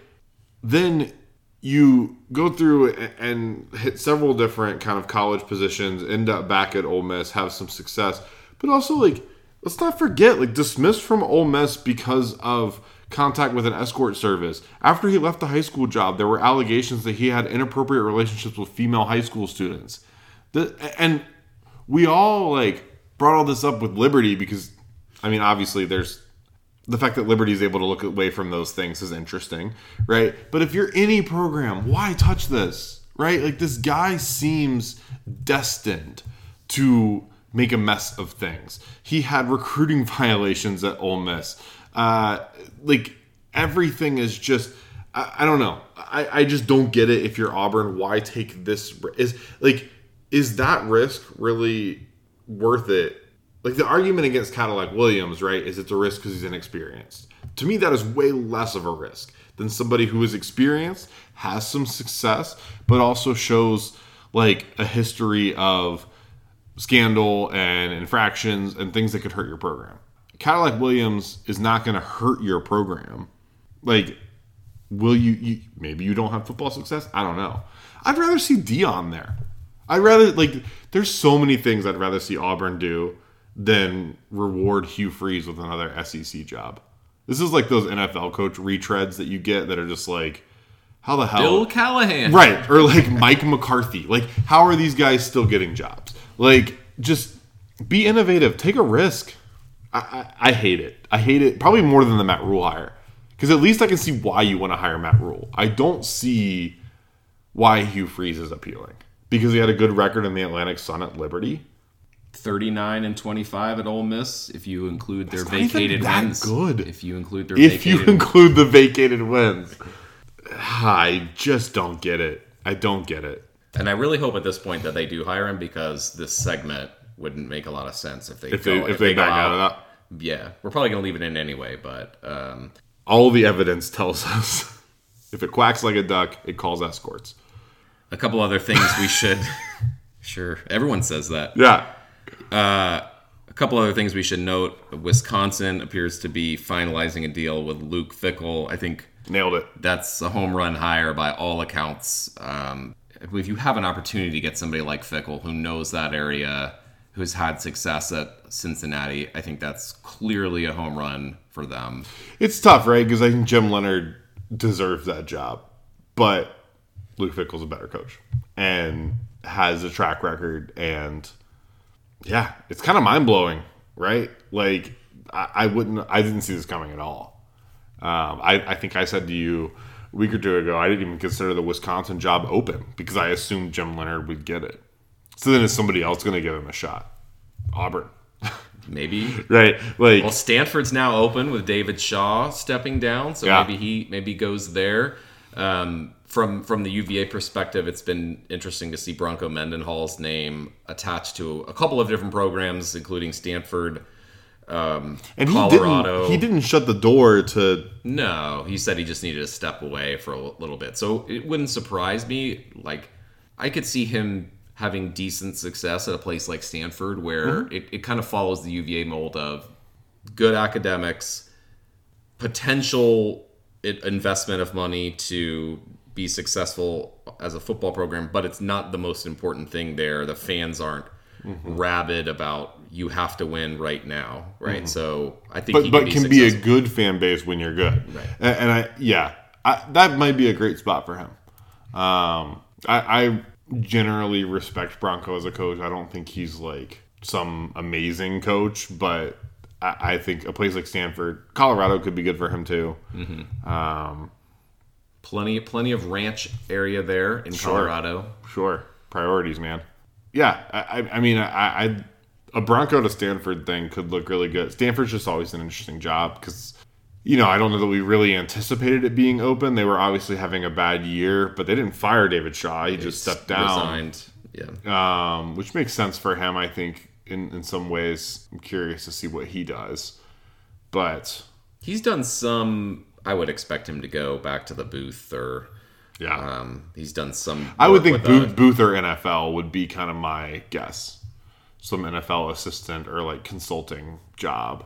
then you go through and hit several different kind of college positions, end up back at Ole Miss, have some success, but also, like, let's not forget, like, dismissed from Ole Miss because of contact with an escort service. After he left the high school job, there were allegations that he had inappropriate relationships with female high school students. The, and we all like brought all this up with Liberty because, I mean, obviously there's the fact that Liberty is able to look away from those things is interesting, right? But if you're any program, why touch this, right? Like this guy seems destined to make a mess of things. He had recruiting violations at Ole Miss. Uh, like everything is just I, I don't know. I, I just don't get it. If you're Auburn, why take this? Is like is that risk really worth it? Like the argument against Cadillac Williams, right? Is it's a risk because he's inexperienced. To me, that is way less of a risk than somebody who is experienced, has some success, but also shows like a history of scandal and infractions and things that could hurt your program. Cadillac Williams is not going to hurt your program. Like, will you, you? Maybe you don't have football success. I don't know. I'd rather see Deion there. I'd rather like. There's so many things I'd rather see Auburn do than reward Hugh Freeze with another SEC job. This is like those NFL coach retreads that you get that are just like, how the hell? Bill Callahan, right? Or like Mike McCarthy. Like, how are these guys still getting jobs? Like, just be innovative. Take a risk. I, I, hate it. I hate it probably more than the Matt Rhule hire. Because at least I can see why you want to hire Matt Rhule. I don't see why Hugh Freeze is appealing. Because he had a good record in the Atlantic Sun at Liberty. 39 and 25 at Ole Miss if you include their That's vacated wins. good. If you include their If you include the vacated wins. I just don't get it. I don't get it. And I really hope at this point that they do hire him because this segment wouldn't make a lot of sense if they if they, if, if they, they back out of that yeah, we're probably gonna leave it in anyway. But um, all the evidence tells us if it quacks like a duck, it calls escorts. A couple other things we should. sure, everyone says that. Yeah. Uh, a couple other things we should note: Wisconsin appears to be finalizing a deal with Luke Fickell. I think nailed it. That's a home run hire by all accounts. Um, if you have an opportunity to get somebody like Fickell, who knows that area who's had success at Cincinnati. I think that's clearly a home run for them. It's tough, right? Because I think Jim Leonhard deserves that job, but Luke Fickell's a better coach and has a track record. And yeah, it's kind of mind blowing, right? Like I, I, wouldn't, I didn't see this coming at all. Um, I, I think I said to you a week or two ago, I didn't even consider the Wisconsin job open because I assumed Jim Leonhard would get it. So then is somebody else going to give him a shot? Auburn. Maybe. right. Like Well, Stanford's now open with David Shaw stepping down, so yeah. maybe he maybe goes there. Um, from from the UVA perspective, it's been interesting to see Bronco Mendenhall's name attached to a couple of different programs, including Stanford, um, and Colorado. He didn't, he didn't shut the door to. No, he said he just needed to step away for a little bit. So it wouldn't surprise me. Like I could see him having decent success at a place like Stanford, where mm-hmm. it, it kind of follows the UVA mold of good academics, potential investment of money to be successful as a football program, but it's not the most important thing there. The fans aren't mm-hmm. rabid about you have to win right now, right? Mm-hmm. So I think, but but can, can be a good fan base when you're good, right? And, and I yeah, I, that might be a great spot for him. Um, I, I generally respect Bronco as a coach. I don't think he's like some amazing coach, but I, I think a place like Stanford, Colorado could be good for him too. Um, Plenty, plenty of ranch area there in Sure. Colorado. Sure, priorities, man. Yeah, I, I- mean, I, I a Bronco to Stanford thing could look really good. Stanford's just always an interesting job because, you know, I don't know that we really anticipated it being open. They were obviously having a bad year, but they didn't fire David Shaw. He just stepped down, Resigned. Yeah. um, which makes sense for him. I think in in some ways. I'm curious to see what he does, but He's done some. I would expect him to go back to the booth, or yeah, um, he's done some. I would think Booth, Booth or NFL would be kind of my guess. Some NFL assistant or like consulting job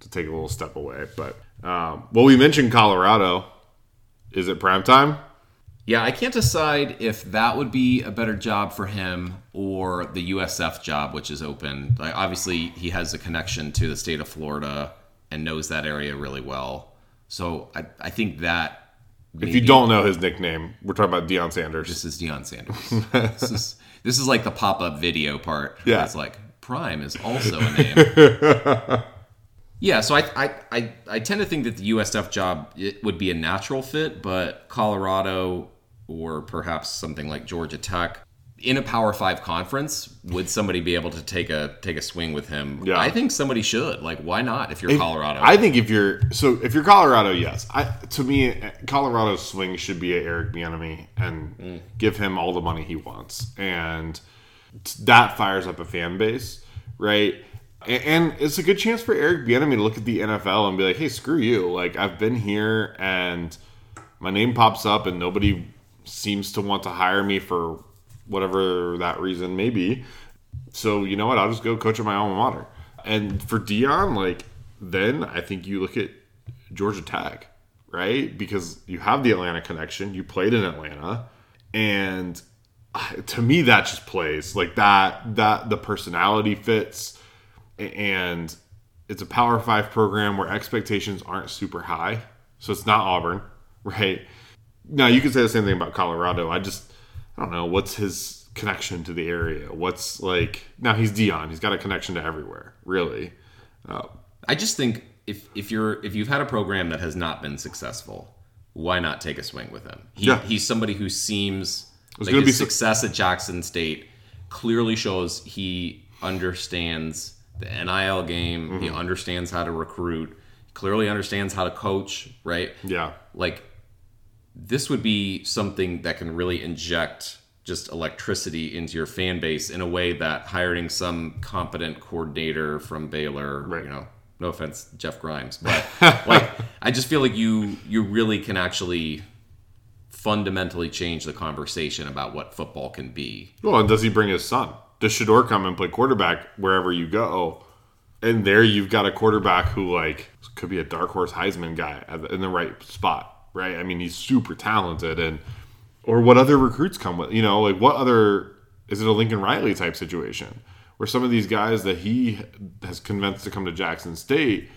to take a little step away. But um, well, we mentioned Colorado. Is it prime time? Yeah, I can't decide if that would be a better job for him or the USF job, which is open. Like, obviously, he has a connection to the state of Florida and knows that area really well. So I, I think that. If you don't know his nickname, we're talking about Deion Sanders. This is Deion Sanders. this is this is like the pop up video part. Yeah. it's like Prime is also a name. yeah, so I, I I I tend to think that the USF job it would be a natural fit, but Colorado or perhaps something like Georgia Tech in a Power Five conference, would somebody be able to take a take a swing with him? Yeah. I think somebody should. Like, why not? If you're Colorado, I think if you're so if you're Colorado, yes. I to me, Colorado's swing should be at Eric Bieniemy and mm. give him all the money he wants, and that fires up a fan base, right? And it's a good chance for Eric Bieniemy to look at the NFL and be like, "Hey, screw you! Like I've been here, and my name pops up, and nobody seems to want to hire me for whatever that reason may be." So you know what? I'll just go coach at my alma mater. And for Deion, like then I think you look at Georgia Tech, right? Because you have the Atlanta connection. You played in Atlanta, and uh, to me that just plays like that. That the personality fits, and it's a Power Five program where expectations aren't super high. So it's not Auburn, right? Now you could say the same thing about Colorado. I just I don't know what's his connection to the area. What's like now he's Deion. He's got a connection to everywhere, really. Uh, I just think if if you're if you've had a program that has not been successful, why not take a swing with him? He, Yeah. He's somebody who seems like his be su- success at Jackson State clearly shows he understands the NIL game. Mm-hmm. He understands how to recruit. Clearly understands how to coach. Right? yeah, Like this would be something that can really inject just electricity into your fan base in a way that hiring some competent coordinator from Baylor, Right. you know, no offense, Jeff Grimes, but like I just feel like you you really can actually fundamentally change the conversation about what football can be. Well, and does he bring his son? Does Shedeur come and play quarterback wherever you go? And there you've got a quarterback who like could be a dark horse Heisman guy in the right spot, right? I mean, he's super talented, and or what other recruits come with? You know, like what other is it a Lincoln Riley type situation where some of these guys that he has convinced to come to Jackson State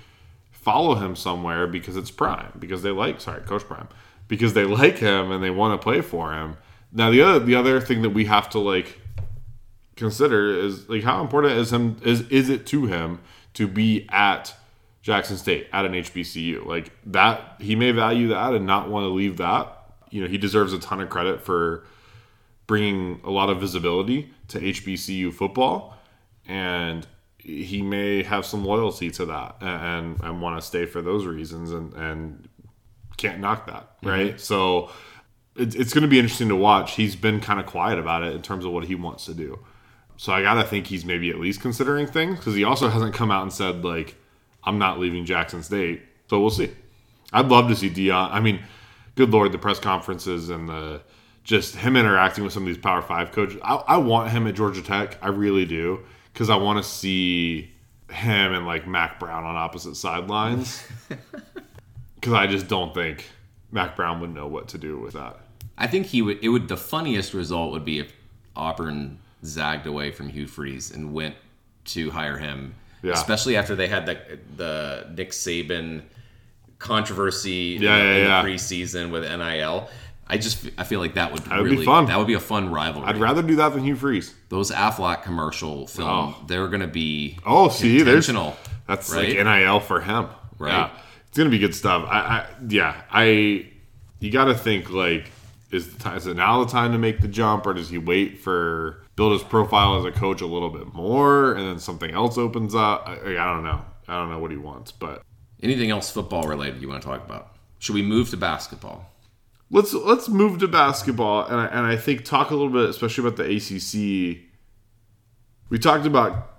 follow him somewhere because it's Prime because they like sorry Coach Prime because they like him and they want to play for him. Now the other the other thing that we have to like consider is like how important is him is is it to him to be at Jackson State at an HBCU like that he may value that and not want to leave that. You know he deserves a ton of credit for bringing a lot of visibility to HBCU football and he may have some loyalty to that and and want to stay for those reasons and and can't knock that mm-hmm. right? So it, it's going to be interesting to watch. He's been kind of quiet about it in terms of what he wants to do. So I gotta think he's maybe at least considering things because he also hasn't come out and said like I'm not leaving Jackson State. So we'll see. I'd love to see Deion. I mean, good lord, the press conferences and the just him interacting with some of these Power Five coaches. I, I want him at Georgia Tech. I really do because I want to see him and like Mack Brown on opposite sidelines. Because I just don't think Mack Brown would know what to do with that. I think he would. It would. The funniest result would be if Auburn zagged away from Hugh Freeze and went to hire him, Yeah. especially after they had the the Nick Saban controversy Yeah, in, yeah, in yeah. the preseason with NIL. I just I feel like that would, would be fun. that would be a fun rivalry. I'd rather do that than Hugh Freeze. Those Aflac commercial film, Oh. they're going to be Oh, see, there's that's right? like NIL for him. Right. Yeah. It's gonna be good stuff. I, I yeah, I you gotta think like is the time, is it now the time to make the jump or does he wait for build his profile as a coach a little bit more and then something else opens up? I, I don't know. I don't know what he wants, but Anything else football related you want to talk about? Should we move to basketball? let's let's move to basketball and I, and I think talk a little bit especially about the ACC. We talked about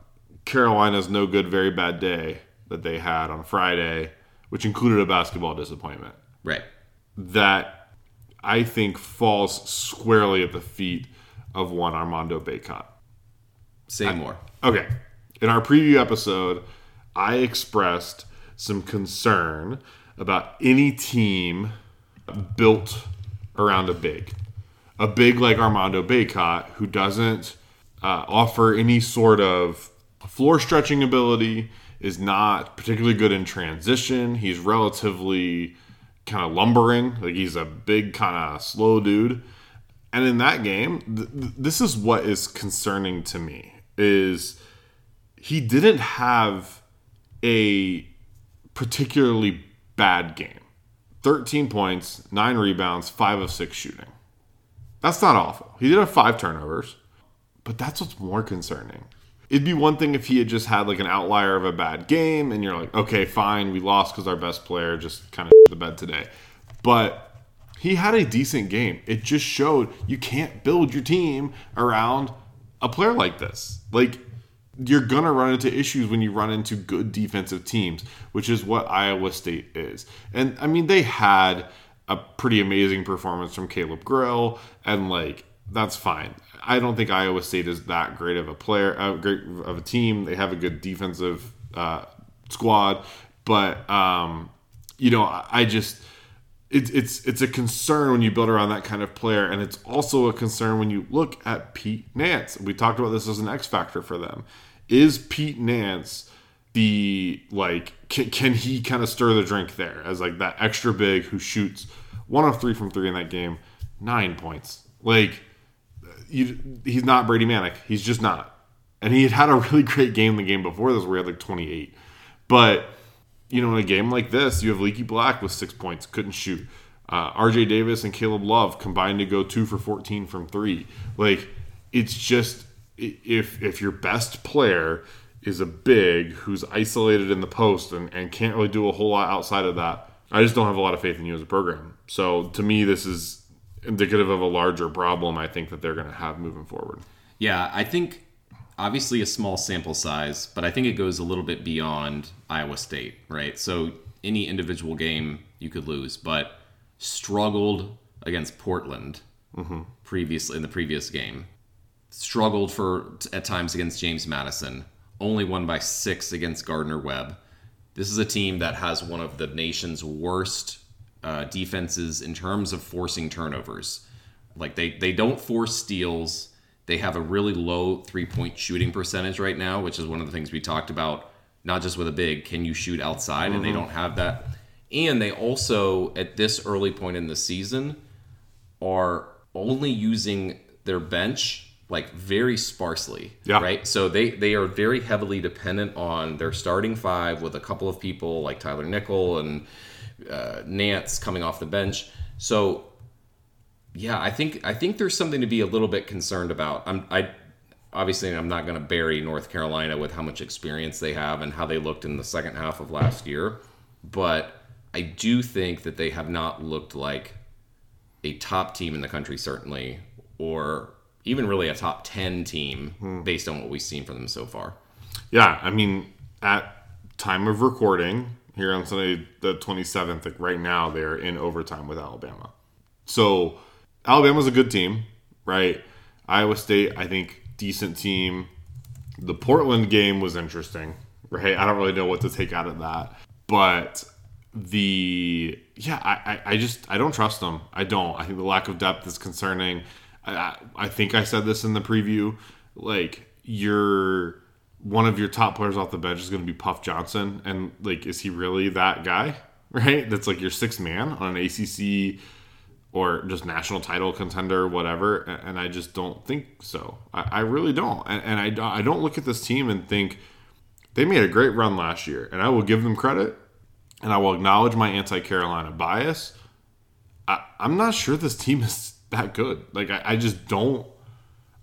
Carolina's no good very bad day that they had on Friday, which included a basketball disappointment. Right. that I think falls squarely at the feet of one Armando Bacot. Say more. Okay. In our preview episode, I expressed some concern about any team built around a big. A big like Armando Bacot who doesn't uh, offer any sort of floor stretching ability, is not particularly good in transition. He's relatively kind of lumbering, like he's a big kind of slow dude. And in that game, th- th- this is what is concerning to me is he didn't have a particularly bad game. 13 points, 9 rebounds, 5 of 6 shooting. That's not awful. He did have 5 turnovers, but that's what's more concerning. It'd be one thing if he had just had like an outlier of a bad game and you're like, okay, fine, we lost because our best player just kind of the bed today. But he had a decent game. It just showed you can't build your team around a player like this. Like, you're going to run into issues when you run into good defensive teams, which is what Iowa State is. And I mean, they had a pretty amazing performance from Caleb Grill, and like, that's fine. I don't think Iowa State is that great of a player, uh, great of a team. They have a good defensive uh, squad, but um, you know, I, I just it's it's it's a concern when you build around that kind of player, and it's also a concern when you look at Pete Nance. We talked about this as an X factor for them. Is Pete Nance the like can, can he kind of stir the drink there as like that extra big who shoots one of three from three in that game, nine points. Like you, he's not Brady Manek. He's just not. And he had had a really great game the game before this where he had like 28. But you know, in a game like this, you have Leaky Black with six points, couldn't shoot. Uh, RJ Davis and Caleb Love combined to go two for 14 from three. Like, it's just if if your best player is a big who's isolated in the post and, and can't really do a whole lot outside of that, I just don't have a lot of faith in you as a program. So to me, this is indicative of a larger problem I think that they're going to have moving forward. Yeah, I think obviously a small sample size, but I think it goes a little bit beyond Iowa State, right? So any individual game you could lose, but struggled against Portland previously in the previous game. Struggled for at times against James Madison. Only won by six against Gardner Webb. This is a team that has one of the nation's worst uh, defenses in terms of forcing turnovers. Like they they don't force steals. They have a really low three point shooting percentage right now, which is one of the things we talked about. Not just with a big, can you shoot outside? And they don't have that. And they also, at this early point in the season, are only using their bench like very sparsely. Yeah. Right. So they they are very heavily dependent on their starting five with a couple of people like Tyler Nickel and uh, Nance coming off the bench. So yeah, I think I think there's something to be a little bit concerned about. I'm I obviously I'm not going to bury North Carolina with how much experience they have and how they looked in the second half of last year, but I do think that they have not looked like a top team in the country certainly or even really a top 10 team hmm. based on what we've seen from them so far. Yeah, I mean, at time of recording here on Sunday the 27th, like right now, they're in overtime with Alabama. So Alabama's a good team, right? Iowa State, I think, decent team. The Portland game was interesting, right? I don't really know what to take out of that, but the yeah, I, I, I just I don't trust them. I don't. I think the lack of depth is concerning. I, I, think I said this in the preview. Like you're one of your top players off the bench is going to be Puff Johnson, and like, is he really that guy? right? That's like your sixth man on an ACC or just national title contender, whatever. And I just don't think so. I, I really don't. And, and I, I don't look at this team and think they made a great run last year, and I will give them credit, and I will acknowledge my anti-Carolina bias. I, I'm not sure this team is that good. Like I, I just don't.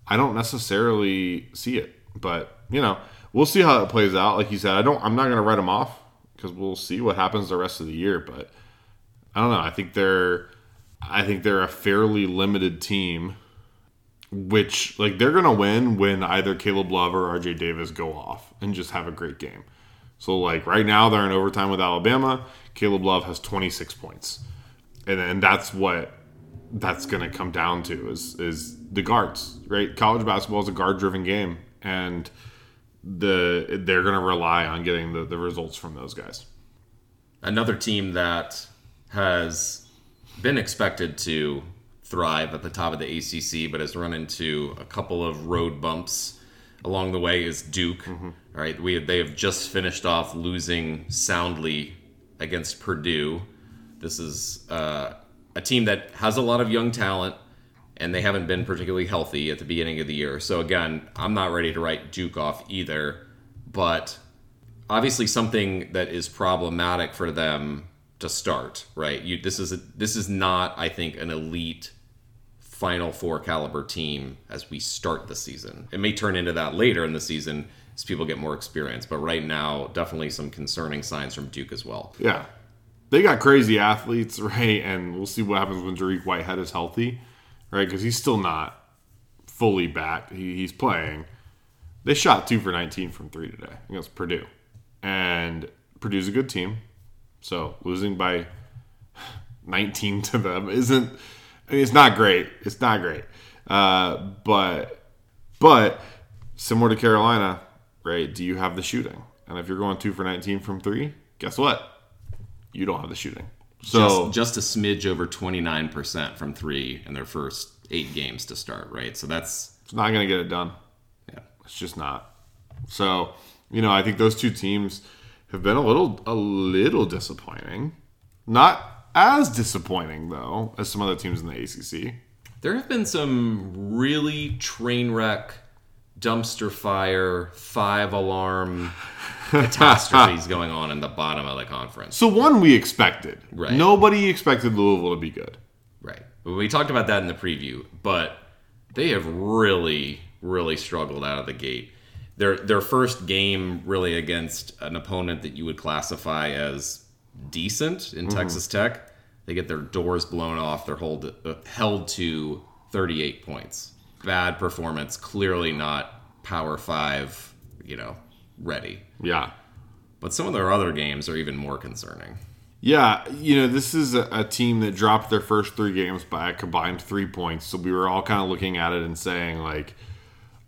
I don't necessarily see it, but you know, we'll see how it plays out. Like you said, I don't. I'm not going to write them off because we'll see what happens the rest of the year. But I don't know. I think they're. I think they're a fairly limited team, which like they're to win when either Caleb Love or RJ Davis go off and just have a great game. So like right now they're in overtime with Alabama. Caleb Love has 26 points, and then that's what that's to come down to is is the guards, right? College basketball is a guard driven game, and the they're to rely on getting the, the results from those guys. Another team that has been expected to thrive at the top of the ACC, but has run into a couple of road bumps along the way is Duke. Mm-hmm. Right, we they have just finished off losing soundly against Purdue. This is uh, a team that has a lot of young talent, and they haven't been particularly healthy at the beginning of the year. So again, I'm not ready to write Duke off either, but obviously something that is problematic for them to start. Right, you this is a, this is not I think an elite Final Four caliber team as we start the season. It may turn into that later in the season as people get more experience, but right now, definitely some concerning signs from Duke as well. Yeah, they got crazy athletes, right? And we'll see what happens when Dariq Whitehead is healthy, right? Because he's still not fully back. He, he's playing. They shot two for 19 from three today against Purdue, and Purdue's a good team. So losing by 19 to them isn't. I mean, it's not great. It's not great. Uh, but but similar to Carolina, right? Do you have the shooting? And if you're going two for 19 from three, guess what? You don't have the shooting. So just, just a smidge over 29% from three in their first eight games to start, right? So that's it's not going to get it done. Yeah, it's just not. So you know, I think those two teams have been a little a little disappointing. Not as disappointing though as some other teams in the ACC. There have been some really train wreck, dumpster fire, five alarm catastrophes going on in the bottom of the conference. So one we expected. Right. Nobody expected Louisville to be good. Right. We talked about that in the preview, but they have really, really struggled out of the gate. Their their first game really against an opponent that you would classify as decent in mm-hmm. Texas Tech, they get their doors blown off. They're hold, uh, held to 38 points. Bad performance. Clearly not Power Five. You know, ready. Yeah. But some of their other games are even more concerning. Yeah, you know, this is a, a, team that dropped their first three games by a combined three points. So we were all kind of looking at it and saying, like,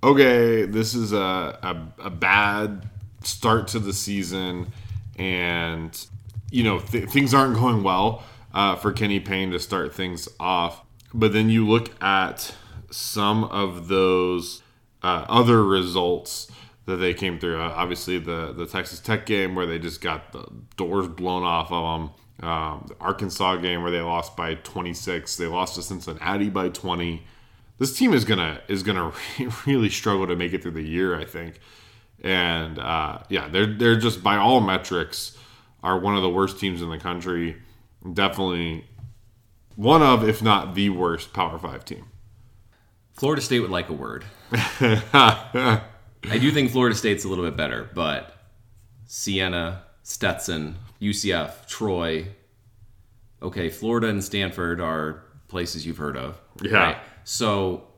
okay, this is a, a, a bad start to the season. And, you know, th- things aren't going well uh, for Kenny Payne to start things off. But then you look at some of those uh, other results that they came through. Uh, obviously, the the Texas Tech game where they just got the doors blown off of them. Um, the Arkansas game where they lost by 26. They lost to Cincinnati by 20. This team is gonna is gonna really struggle to make it through the year, I think. And uh, yeah, they're they're just by all metrics are one of the worst teams in the country. Definitely one of, if not the worst, Power Five team. Florida State would like a word. I do think Florida State's a little bit better, but Siena, Stetson, UCF, Troy. Okay, Florida and Stanford are places you've heard of. Yeah. Right? So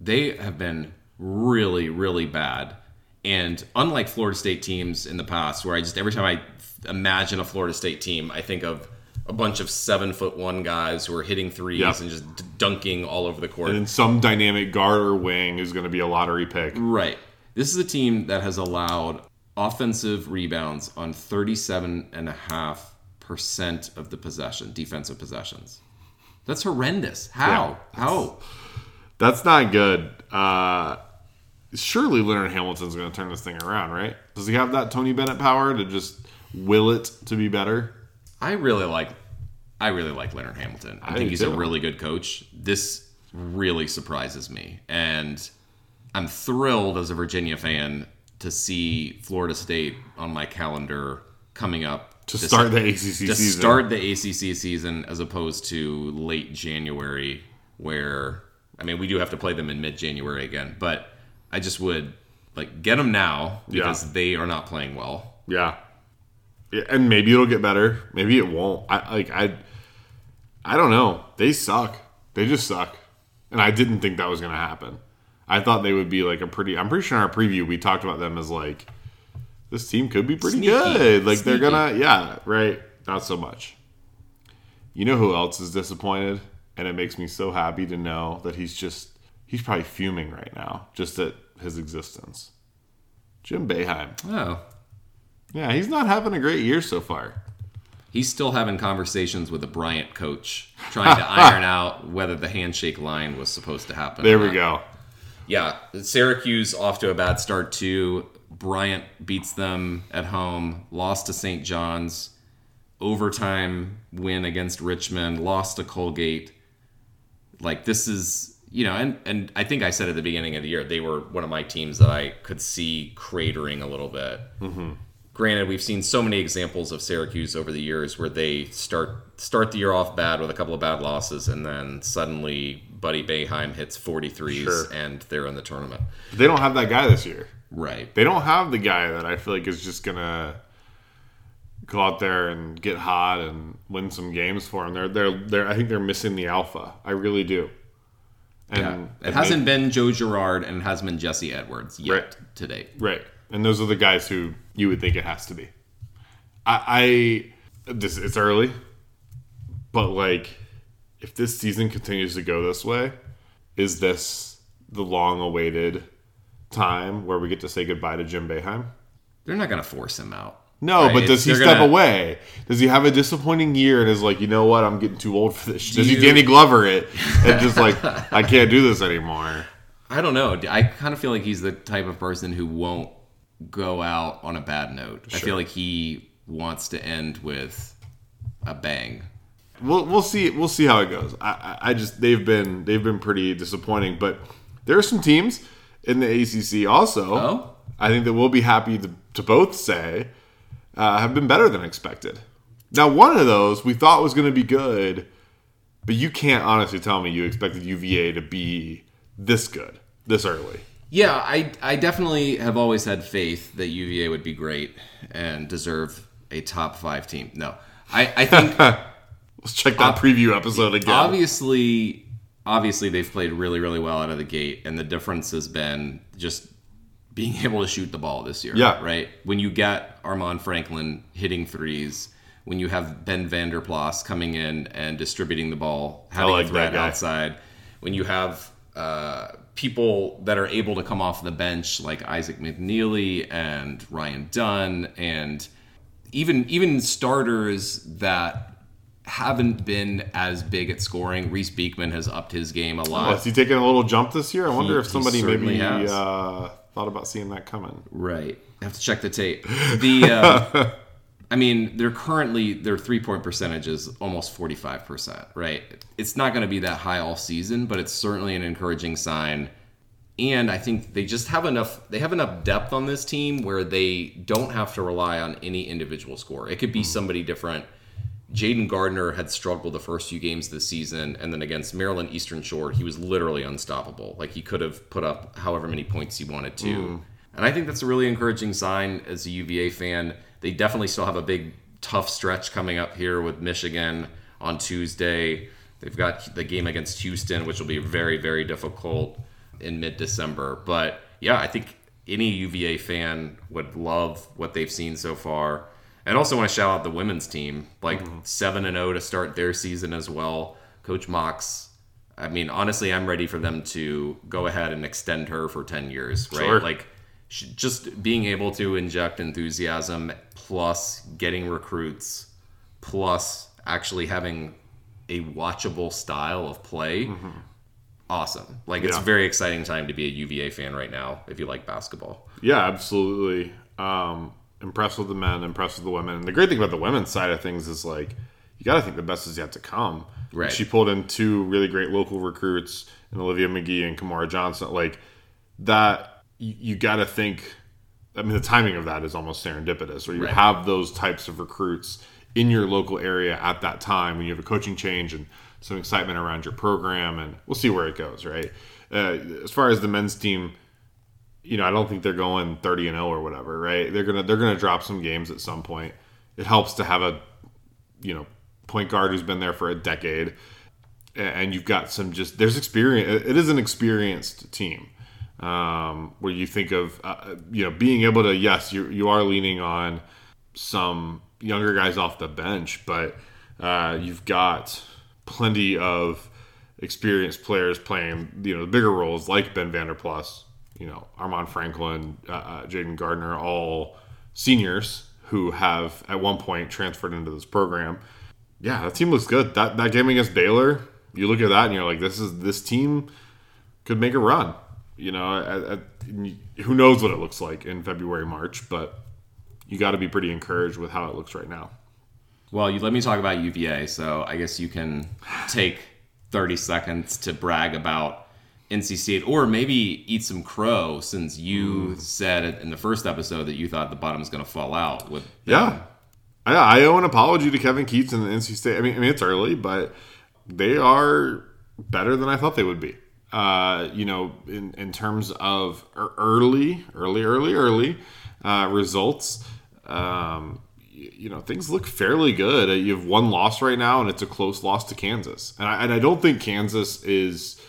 they have been really, really bad. And unlike Florida State teams in the past, where I just every time I imagine a Florida State team, I think of a bunch of seven foot one guys who are hitting threes and just dunking all over the court. And some dynamic guard or wing who's going to be a lottery pick. Right. This is a team that has allowed offensive rebounds on 37.5% of the possession, defensive possessions. That's horrendous. How? Yeah, How? That's not good. Uh, surely Leonard Hamilton's going to turn this thing around, right? Does he have that Tony Bennett power to just will it to be better? I really like I really like Leonard Hamilton. I, I think he's a really good coach. This really surprises me. And I'm thrilled as a Virginia fan to see Florida State on my calendar coming up To start the ACC to season. start the ACC season as opposed to late January, where I mean we do have to play them in mid January again, but I just would like get them now because Yeah. they are not playing well. Yeah. yeah. And maybe it'll get better. Maybe it won't. I like I I don't know. They suck. They just suck. And I didn't think that was gonna happen. I thought they would be like a pretty I'm pretty sure in our preview we talked about them as like this team could be pretty Sneaky. good. Like they're gonna yeah, right. Not so much. You know who else is disappointed? And it makes me so happy to know that he's just he's probably fuming right now, just at his existence. Jim Boeheim. Oh, Yeah, he's not having a great year so far. He's still having conversations with the Bryant coach, trying to iron out whether the handshake line was supposed to happen. There we go. Yeah, Syracuse off to a bad start too. Bryant beats them at home, lost to St. John's, overtime win against Richmond, lost to Colgate. Like this is, you know, and and I think I said at the beginning of the year they were one of my teams that I could see cratering a little bit. Mm-hmm. Granted, we've seen so many examples of Syracuse over the years where they start start the year off bad with a couple of bad losses, and then suddenly Buddy Boeheim hits 43s Sure. and they're in the tournament. They don't have that guy this year. Right. They don't have the guy that I feel like is just gonna go out there and get hot and win some games for them. They're they're they're I think they're missing the alpha. I really do. And Yeah. It hasn't been Joe Girard and it hasn't been Jesse Edwards yet Right. to date. right. And those are the guys who you would think it has to be. I, I this it's early, but like if this season continues to go this way, is this the long awaited time where we get to say goodbye to Jim Boeheim? They're not going to force him out. No, Right, but does it's- he step gonna- away? Does he have a disappointing year and is like, you know what, I'm getting too old for this? Does he you- Danny Glover it and just like, I can't do this anymore? I don't know. I kind of feel like he's the type of person who won't go out on a bad note. I feel like he wants to end with a bang. We'll we'll see we'll see how it goes. I I just they've been they've been pretty disappointing, but there are some teams in the ACC also. Oh? I think that we'll be happy to, to both say uh, have been better than expected. Now, one of those we thought was going to be good, but you can't honestly tell me you expected UVA to be this good this early. Yeah, I I definitely have always had faith that UVA would be great and deserve a top five team. No, I I think Let's check that preview episode again. obviously obviously they've played really really well out of the gate, and the difference has been just being able to shoot the ball this year. Yeah. right. When you get Armaan Franklin hitting threes. When you have Ben Vander Plas coming in and distributing the ball, having like a threat outside, when you have uh, people that are able to come off the bench like Isaac McNeely and Ryan Dunn, and even even starters that haven't been as big at scoring. Reece Beekman has upped his game a Oh, lot. is he taking a little jump this year? I wonder He- if somebody maybe uh, thought about seeing that coming. Right. I have to check the tape. The uh, I mean, they're currently their three point percentage is almost forty five percent. Right. It's not going to be that high all season, but it's certainly an encouraging sign. And I think they just have enough. They have enough depth on this team where they don't have to rely on any individual score. It could be somebody different. Jayden Gardner had struggled the first few games this season, and then against Maryland Eastern Shore, he was literally unstoppable. Like he could have put up however many points he wanted to. Mm. And I think that's a really encouraging sign as a UVA fan. They definitely still have a big, tough stretch coming up here with Michigan on Tuesday. They've got the game against Houston, which will be very, very difficult in mid December. But yeah, I think any UVA fan would love what they've seen so far. And also want to shout out the women's team, like seven and zero to start their season as well. Coach Mox. I mean, honestly, I'm ready for them to go ahead and extend her for ten years, right? Sure. Like, just being able to inject enthusiasm, plus getting recruits, plus actually having a watchable style of play. Awesome. Like, it's Yeah. a very exciting time to be a UVA fan right now if you like basketball. Yeah, absolutely. Um, impressed with the men, impressed with the women. And the great thing about the women's side of things is like you got to think the best is yet to come. Right. She pulled in two really great local recruits, and Olivia McGhee and Kymora Johnson. Like that, you, you got to think. I mean, the timing of that is almost serendipitous, where you Right. have those types of recruits in your local area at that time when you have a coaching change and some excitement around your program, and we'll see where it goes. Right. Uh, as far as the men's team, you know, I don't think they're going 30 and 0 or whatever, right? They're going to they're going to drop some games at some point. It helps to have a you know, point guard who's been there for a decade and you've got some just there's experience it is an experienced team. Um, where you think of uh, you know being able to yes you you are leaning on some younger guys off the bench, but uh, you've got plenty of experienced players playing you know the bigger roles like Ben Vander Plas, you know Armaan Franklin, uh, uh, Jayden Gardner, all seniors who have at one point transferred into this program. Yeah, that team looks good. That that game against Baylor, you look at that and you're like, this is this team could make a run. You know, at, at, who knows what it looks like in February, March, but you got to be pretty encouraged with how it looks right now. Well, you let me talk about UVA, so I guess you can take 30 seconds to brag about NC State, or maybe eat some crow, since you said it in the first episode that you thought the bottom was going to fall out. With Yeah, I, I owe an apology to Kevin Keatts and the NC State. I mean, I mean it's early, but they are better than I thought they would be. Uh, you know, in in terms of early, early, early, early uh, results. Um, you know, things look fairly good. You have one loss right now, and it's a close loss to Kansas. And I, and I don't think Kansas is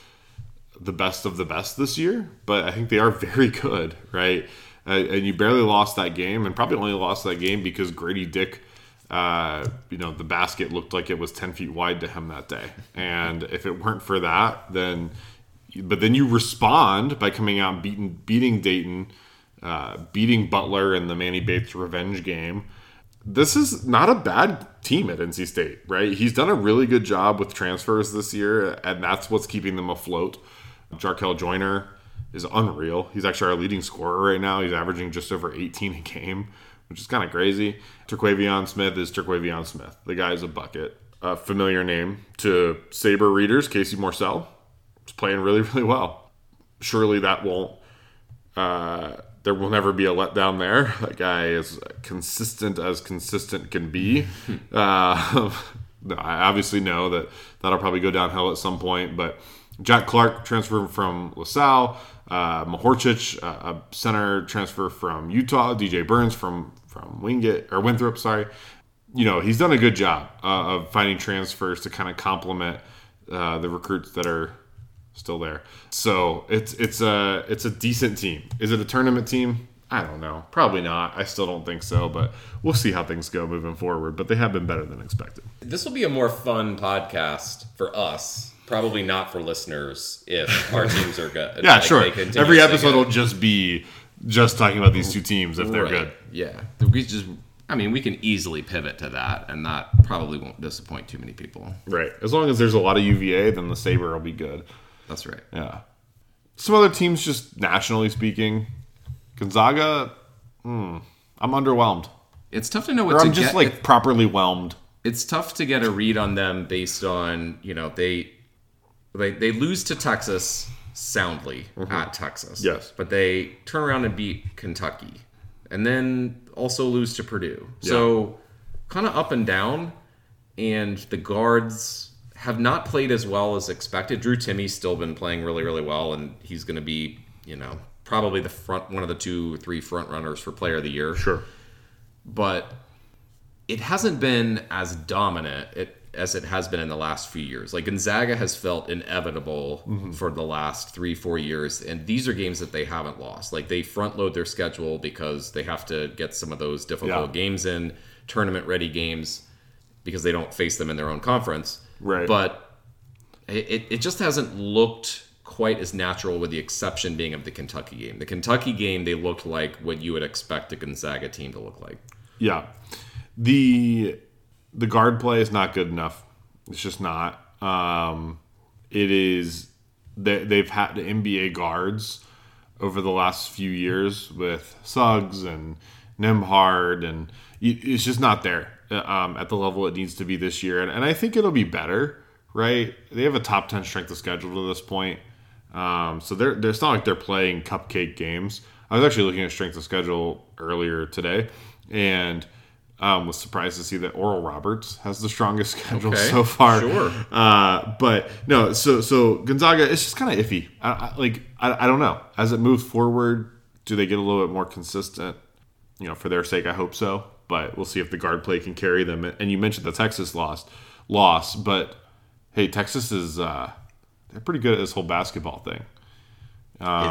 the best of the best this year, but I think they are very good, right? Uh, and you barely lost that game, and probably only lost that game because Grady Dick, uh, you know, the basket looked like it was 10 feet wide to him that day. And if it weren't for that, then, but then you respond by coming out beating, beating Dayton, uh, beating Butler in the Manny Bates revenge game this is not a bad team at NC State, right? He's done a really good job with transfers this year, and that's what's keeping them afloat. Jarkel Joiner is unreal. He's actually our leading scorer right now. He's averaging just over 18 a game, which is kind of crazy. Terquavion Smith is Terquavion Smith. The guy's a bucket. A familiar name to Sabre readers, Casey Morsell. He's playing really, really well. Surely that won't uh, there will never be a letdown there. That guy is consistent as consistent can be. uh, I obviously know that that'll probably go downhill at some point, but Jack Clark transfer from LaSalle, uh, Mahorcic, uh, a center transfer from Utah, DJ Burns from from Wingate or Winthrop, sorry. You know he's done a good job uh, of finding transfers to kind of complement uh, the recruits that are still there. So it's it's a it's a decent team. Is it a tournament team? I don't know. Probably not. I still don't think so, but we'll see how things go moving forward. But they have been better than expected. This will be a more fun podcast for us. Probably not for listeners if our teams are good. Yeah, Like, sure. Every episode will just be just talking about these two teams if they're Right. good. Yeah, we just. I mean, we can easily pivot to that, and that probably won't disappoint too many people. Right. As long as there's a lot of UVA, then the Saber will be good. That's right. Yeah. Some other teams, just nationally speaking, Gonzaga. Hmm, I'm underwhelmed. It's tough to know what Or to I'm just get. like properly whelmed. it's tough to get a read on them based on you know they they they lose to Texas soundly at Texas. Mm-hmm. Yes. but they turn around and beat Kentucky, and then also lose to Purdue. So kind of up and down, and the guards have not played as well as expected. Drew Timme's still been playing really really well, and he's going to be you know probably the front one of the two three front runners for Player of the Year Sure. but it hasn't been as dominant it, as it has been in the last few years. Like Gonzaga has felt inevitable mm-hmm. for the last three, four years, and these are games that they haven't lost. Like they front load their schedule because they have to get some of those difficult Yeah. games in, tournament ready games, because they don't face them in their own conference. Right. But it, it just hasn't looked quite as natural with the exception being of the Kentucky game. The Kentucky game, they looked like what you would expect a Gonzaga team to look like. Yeah. The the guard play is not good enough. It's just not. Um, it is they, they've had the NBA guards over the last few years with Suggs and Nembhard, and it's just not there uh, um, at the level it needs to be this year. And, and I think it'll be better, right? They have a top 10 strength of schedule to this point. Um, so they're, they're, it's not like they're playing cupcake games. I was actually looking at strength of schedule earlier today and um, was surprised to see that Oral Roberts has the strongest schedule Okay, so far. sure. Uh, but no, so so Gonzaga, it's just kind of iffy. I, I, like I, I don't know. As it moves forward, do they get a little bit more consistent? You know, for their sake, I hope so. But we'll see if the guard play can carry them. And you mentioned the Texas loss, loss, but hey, Texas is uh, they're pretty good at this whole basketball thing.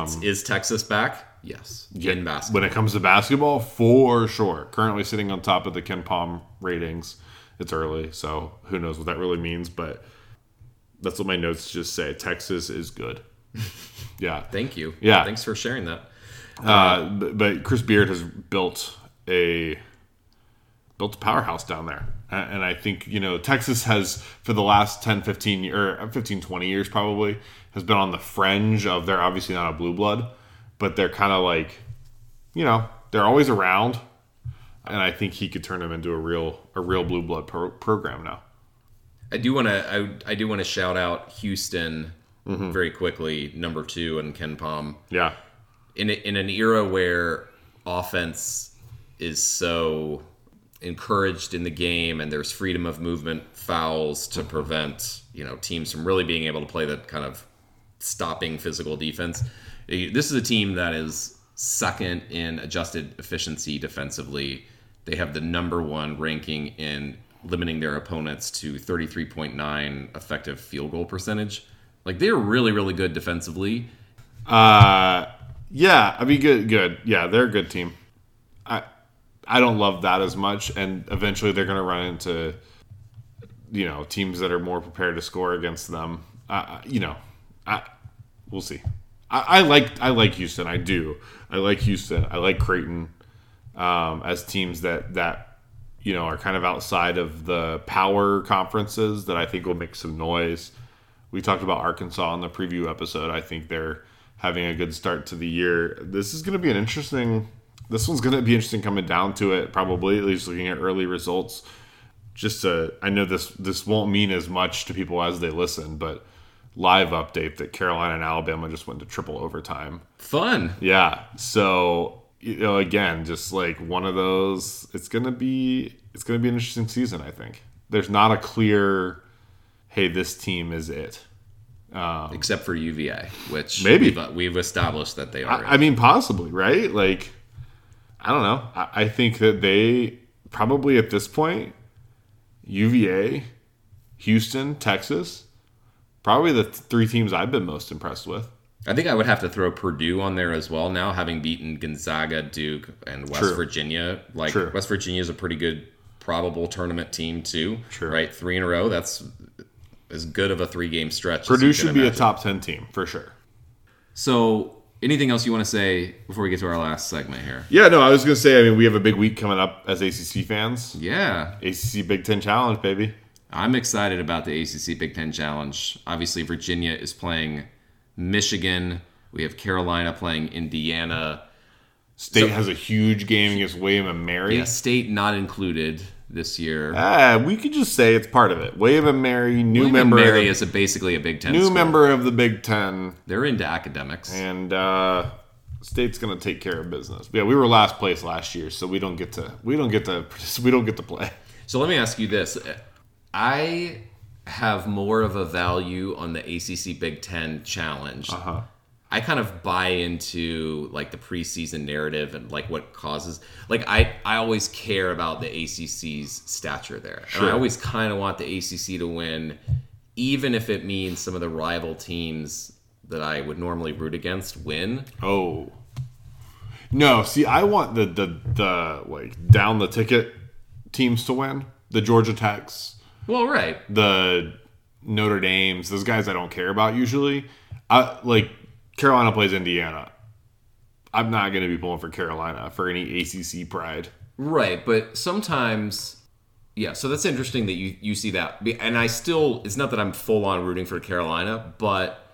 It's, is Texas back? Yes. in basketball. When it comes to basketball, for sure. Currently sitting on top of the KenPom ratings. It's early, so who knows what that really means, but that's what my notes just say. Texas is good. Yeah. Thank you. Yeah. Thanks for sharing that. Uh, but, but Chris Beard has built a built a powerhouse down there. And I think, you know, Texas has for the last 10, 15 or 15, 20 years probably has been on the fringe of they're obviously not a blue blood, but they're kind of like, you know, they're always around. And I think he could turn them into a real a real blue blood pro- program now. I do want to. I, I do want to shout out Houston Mm-hmm. very quickly. Number two and KenPom Yeah. in a, in an era where offense is so encouraged in the game and there's freedom of movement fouls to prevent you know teams from really being able to play that kind of stopping physical defense. This is a team that is second in adjusted efficiency defensively. They have the number one ranking in limiting their opponents to 33.9 effective field goal percentage. Like they're really, really good defensively. Uh, yeah, I mean, good, good. Yeah, they're a good team. I, I don't love that as much, and eventually they're going to run into, you know, teams that are more prepared to score against them. Uh, you know, I, we'll see. I, I like, I like Houston. I do. I like Houston. I like Creighton um, as teams that that you know are kind of outside of the power conferences that I think will make some noise. We talked about Arkansas in the preview episode. I think they're having a good start to the year. This is going to be an interesting. This one's going to be interesting coming down to it. Probably at least looking at early results. Just to, I know this this won't mean as much to people as they listen, but live update that Carolina and Alabama just went to triple overtime. Fun. Yeah. So you know, again, just like one of those, it's gonna be it's gonna be an interesting season. I think there's not a clear, hey, this team is it. Um, except for UVA, which Maybe. we've, uh, we've established that they are. I, I mean, possibly, right? Like, I don't know. I, I think that they probably at this point, UVA, Houston, Texas, probably the th- three teams I've been most impressed with. I think I would have to throw Purdue on there as well. Now having beaten Gonzaga, Duke, and West True. Virginia, like True. West Virginia is a pretty good probable tournament team too. True. Right, three in a row. That's as good of a three game stretch. as Purdue should be a top ten team for sure. So, anything else you want to say before we get to our last segment here? Yeah, no, I was gonna say. I mean, we have a big week coming up as ACC fans. Yeah, ACC Big Ten Challenge, baby. I'm excited about the ACC Big Ten Challenge. Obviously, Virginia is playing Michigan. We have Carolina playing Indiana. State So- has a huge game against William and Mary. Yeah, state not included this year. Ah, we could just say it's part of it. William and Mary, new William member, and Mary the, is a, basically a Big Ten. new school. member of the Big Ten, They're into academics. and uh, State's gonna take care of business. Yeah, we were last place last year, so we don't get to we don't get to we don't get to play. So let me ask you this: I have more of a value on the ACC Big Ten Challenge. Uh-huh. I kind of buy into like the preseason narrative and like what causes. Like I, I always care about the ACC's stature there, and I always kind of want the ACC to win, even if it means some of the rival teams that I would normally root against win. Oh. No, see, I want the the the like down the ticket teams to win. The Georgia Techs, Well, right. the Notre Dames, those guys I don't care about usually. I like Carolina plays Indiana. I'm not going to be pulling for Carolina for any ACC pride. Right, but sometimes, yeah. So that's interesting that you you see that, and I still. It's not that I'm full on rooting for Carolina, but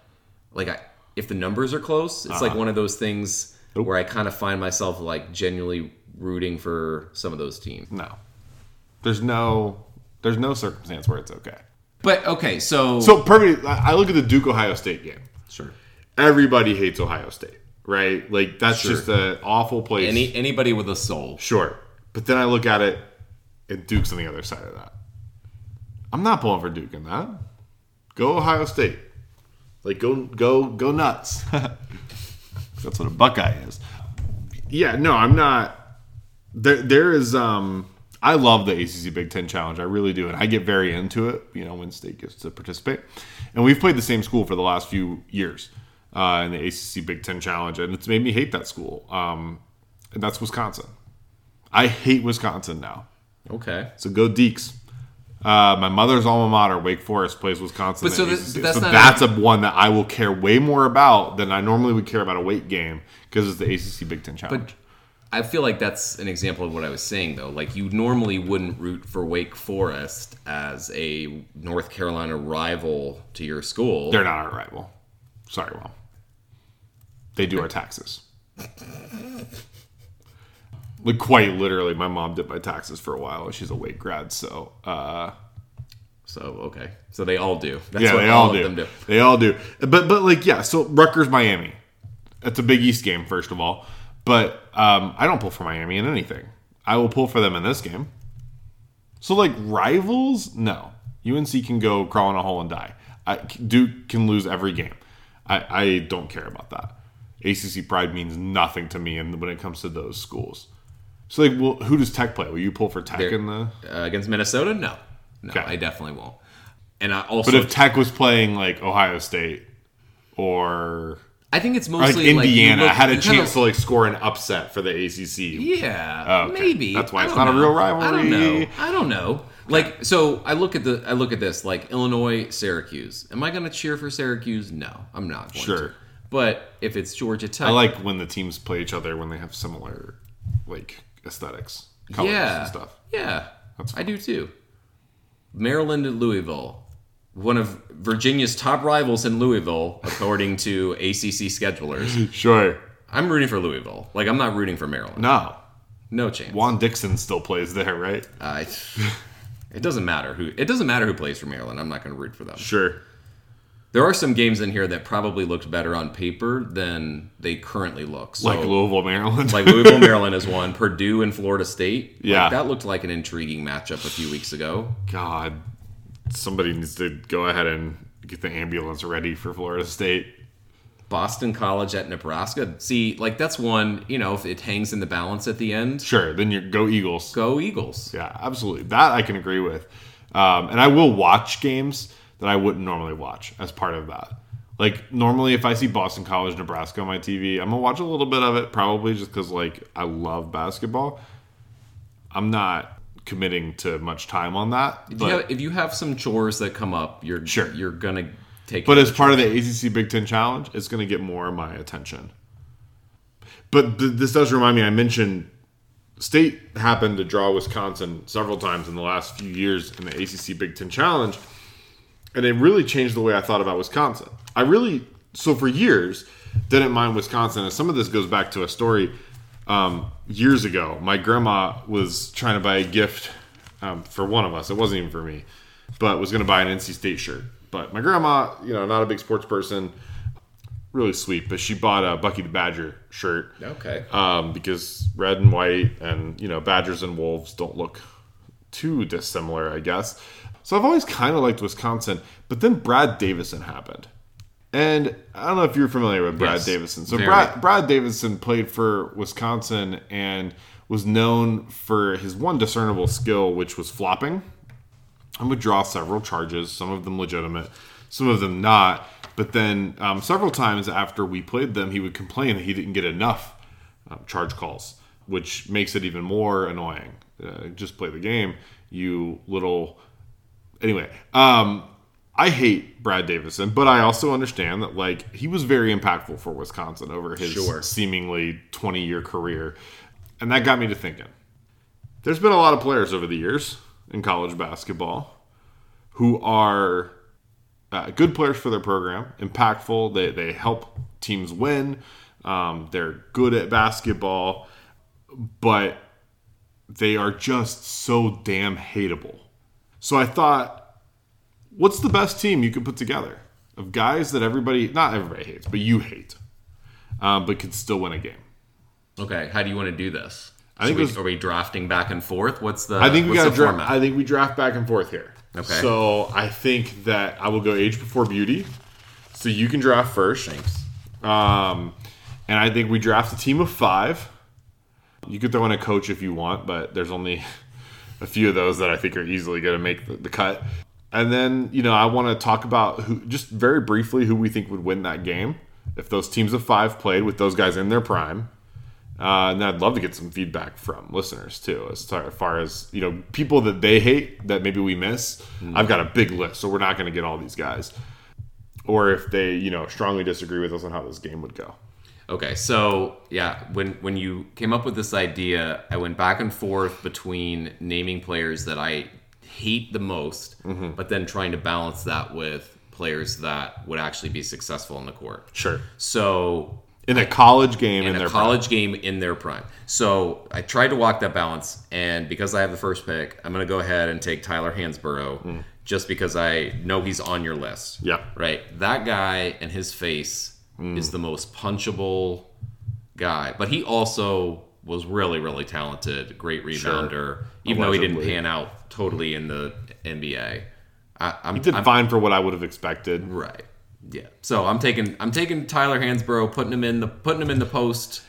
like I, if the numbers are close, it's like uh-huh. one of those things where I kind of find myself like genuinely rooting for some of those teams. No, there's no there's no circumstance where it's okay. But okay, so, So perfect. I look at the Duke Ohio State game. sure. Everybody hates Ohio State, right? Like that's Sure. just an awful place. Any anybody with a soul. Sure. But then I look at it, and Duke's on the other side of that. I'm not pulling for Duke in that. Go Ohio State. Like go go go nuts. That's what a Buckeye is. Yeah, no, I'm not. There there is um I love the ACC Big Ten Challenge. I really do, and I get very into it. You know, when state gets to participate, and we've played the same school for the last few years uh, in the ACC Big Ten Challenge, and it's made me hate that school. Um, and that's Wisconsin. I hate Wisconsin now. Okay. So go Deacs. Uh, my mother's alma mater, Wake Forest, plays Wisconsin. But so this- but that's so not that's a one that I will care way more about than I normally would care about a weight game because it's the ACC Big Ten Challenge. But I feel like that's an example of what I was saying though. Like you normally wouldn't root for Wake Forest as a North Carolina rival to your school. They're not our rival. Sorry, Mom. They do our taxes. like quite literally, my mom did my taxes for a while. She's a Wake grad, so uh, So okay. So they all do. That's yeah, what they all of do. them do. They all do. But but like yeah, so Rutgers Miami. That's a Big East game first of all. But um, I don't pull for Miami in anything. I will pull for them in this game. So like rivals, no. UNC can go crawl in a hole and die. I, Duke can lose every game. I, I don't care about that. ACC pride means nothing to me, and when it comes to those schools. So like, well, who does Tech play? Will you pull for Tech They're- in the? Uh, against Minnesota? No. No, Okay. I definitely won't. And I also But if Tech was playing like Ohio State or I think it's like mostly like, Indiana look- had a chance of- to like score an upset for the ACC. Yeah, Oh, okay. maybe. That's why it's not a know. real I don't rivalry. know. I don't know. Like, so I look at the I look at this like Illinois, Syracuse. Am I going to cheer for Syracuse? No, I'm not. Going Sure. To. But if it's Georgia Tech, I like when the teams play each other when they have similar like aesthetics, colors yeah, and stuff. yeah, I do too. Maryland and Louisville, one of Virginia's top rivals in Louisville, according to ACC schedulers. Sure. I'm rooting for Louisville. Like I'm not rooting for Maryland. No. No chance. Juan Dixon still plays there, right? Uh, I, it doesn't matter who it doesn't matter who plays for Maryland. I'm not going to root for them. Sure. There are some games in here that probably looked better on paper than they currently look. So, Like Louisville, Maryland. like Louisville, Maryland is one. Purdue and Florida State. Like, Yeah. that looked like an intriguing matchup a few weeks ago. God, somebody needs to go ahead and get the ambulance ready for Florida State. Boston College at Nebraska. See, like that's one. You know, if it hangs in the balance at the end, Sure. Then you go Eagles. go Eagles. Yeah, absolutely. That I can agree with. Um, and I will watch games that I wouldn't normally watch as part of that. Like normally, if I see Boston College, Nebraska on my TV, I'm gonna watch a little bit of it, probably just because like I love basketball. I'm not committing to much time on that, If, but you have, if you have some chores that come up, you're Sure. you're gonna take. but as part of the ACC Big Ten Challenge, it's gonna get more of my attention. But th- this does remind me. I mentioned State happened to draw Wisconsin several times in the last few years in the ACC Big Ten Challenge, and it really changed the way I thought about Wisconsin. I really so for years didn't mind Wisconsin, and some of this goes back to a story um, years ago. My grandma was trying to buy a gift um, for one of us. It wasn't even for me, but was going to buy an NC State shirt. But my grandma, you know, not a big sports person, really sweet, but she bought a Bucky the Badger shirt okay. um, because red and white and you know badgers and wolves don't look too dissimilar i guess so i've always kind of liked wisconsin but then brad davison happened and i don't know if you're familiar with brad Yes, davison so very. brad, brad davison played for wisconsin and was known for his one discernible skill which was flopping and would draw several charges, some of them legitimate, some of them not. But then um, several times after we played them, he would complain that he didn't get enough um, charge calls, which makes it even more annoying. Uh, just play the game, you little. Anyway, um, I hate Brad Davison, but I also understand that like he was very impactful for Wisconsin over his Sure. seemingly 20 year career, and that got me to thinking. There's been a lot of players over the years in college basketball who are uh, good players for their program, impactful. They, they help teams win. Um, they're good at basketball, but they are just so damn hateable. So I thought, what's the best team you could put together of guys that everybody, not everybody hates, but you hate, um, but could still win a game? Okay, how do you want to do this? I think So we- was- are we drafting back and forth? What's the? I think we got draft. format? I think we draft back and forth here. Okay. So I think that I will go age before beauty. So you can draft first. Thanks. Um, and I think we draft a team of five. You could throw in a coach if you want, but there's only a few of those that I think are easily going to make the, the cut. And then, you know, I want to talk about who, just very briefly, who we think would win that game if those teams of five played with those guys in their prime. Uh, and I'd love to get some feedback from listeners too, as as far as you know, people that they hate that maybe we miss. I've got a big list, so we're not going to get all these guys. Or if they, you know, strongly disagree with us on how this game would go. Okay, so yeah, when when you came up with this idea, I went back and forth between naming players that I hate the most, Mm-hmm. but then trying to balance that with players that would actually be successful in the court. Sure. So In a college game in, in a their college game in their prime. So I tried to walk that balance, and because I have the first pick, I'm going to go ahead and take Tyler Hansbrough, just because I know he's on your list. Yeah. Right. That guy and his face is the most punchable guy, but he also was really, really talented, great rebounder, even though he didn't pan out totally in the NBA. I, I'm, He did I'm fine for what I would have expected. Right. Yeah. So I'm taking I'm taking Tyler Hansbrough, putting him in the putting him in the post,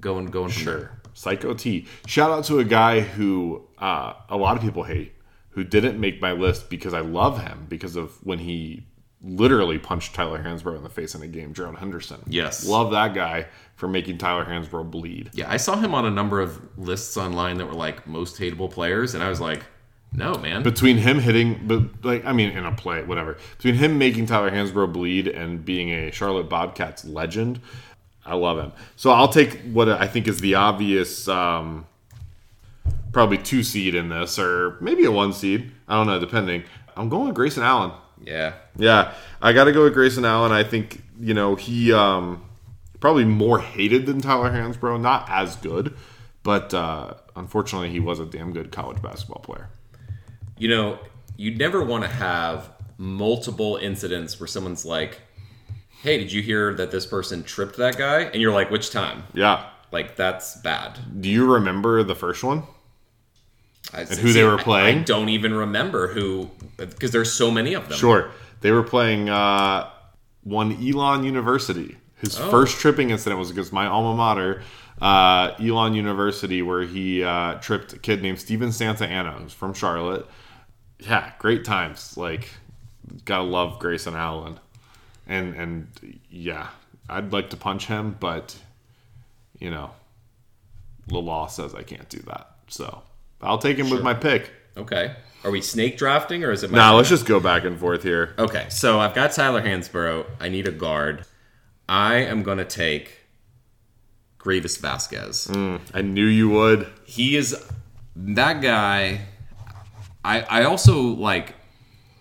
going going from there. Sure. Psycho T. Shout out to a guy who uh, a lot of people hate, who didn't make my list because I love him because of when he literally punched Tyler Hansbrough in the face in a game, Jerome Henderson. Yes. Love that guy for making Tyler Hansbrough bleed. Yeah, I saw him on a number of lists online that were like most hateable players, and I was like, no, man. Between him hitting, but like I mean, in a play, whatever. Between him making Tyler Hansbrough bleed and being a Charlotte Bobcats legend, I love him. So I'll take what I think is the obvious, um, probably two seed in this, or maybe a one seed. I don't know, depending. I'm going with Grayson Allen. yeah. Yeah, I got to go with Grayson Allen. I think you know he um, probably more hated than Tyler Hansbrough. Not as good, but uh, unfortunately, he was a damn good college basketball player. You know, you never want to have multiple incidents where someone's like, hey, did you hear that this person tripped that guy? And you're like, which time? Yeah. Like, that's bad. Do you remember the first one? and who they were playing? I, don't even remember who, because there's so many of them. Sure. They were playing uh, one Elon University. His first tripping incident was against my alma mater, uh, Elon University, where he uh, tripped a kid named Steven Santa Ana, who's from Charlotte. Yeah, great times. Like, gotta love Grayson Allen, and and yeah, I'd like to punch him, but you know, the law says I can't do that. So I'll take him with my pick. Okay. Are we snake drafting or is it my Now let's just go back and forth here. Okay, so I've got Tyler Hansbrough. I need a guard. I am going to take Greivis Vasquez. Mm, I knew you would. He is that guy. I I also like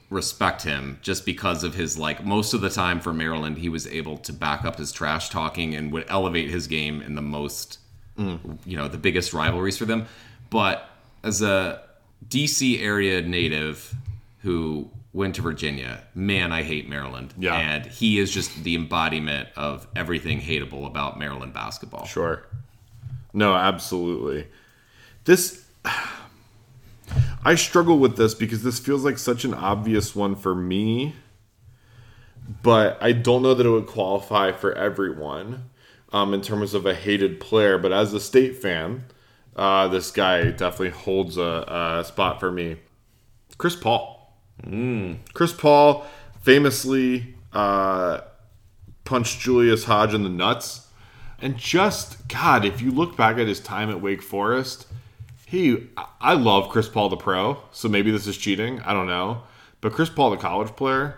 respect him just because of his like most of the time for Maryland he was able to back up his trash talking and would elevate his game in the most mm. you know the biggest rivalries for them but as a DC area native who went to Virginia man I hate Maryland Yeah. and he is just the embodiment of everything hateable about Maryland basketball Sure. No, absolutely. This I struggle with this because this feels like such an obvious one for me, but I don't know that it would qualify for everyone um, in terms of a hated player. But as a state fan, uh, this guy definitely holds a, a spot for me. Chris Paul. Chris Paul famously uh, punched Julius Hodge in the nuts. And just, God, if you look back at his time at Wake Forest, he, I love Chris Paul the pro, so maybe this is cheating. I don't know. But Chris Paul the college player,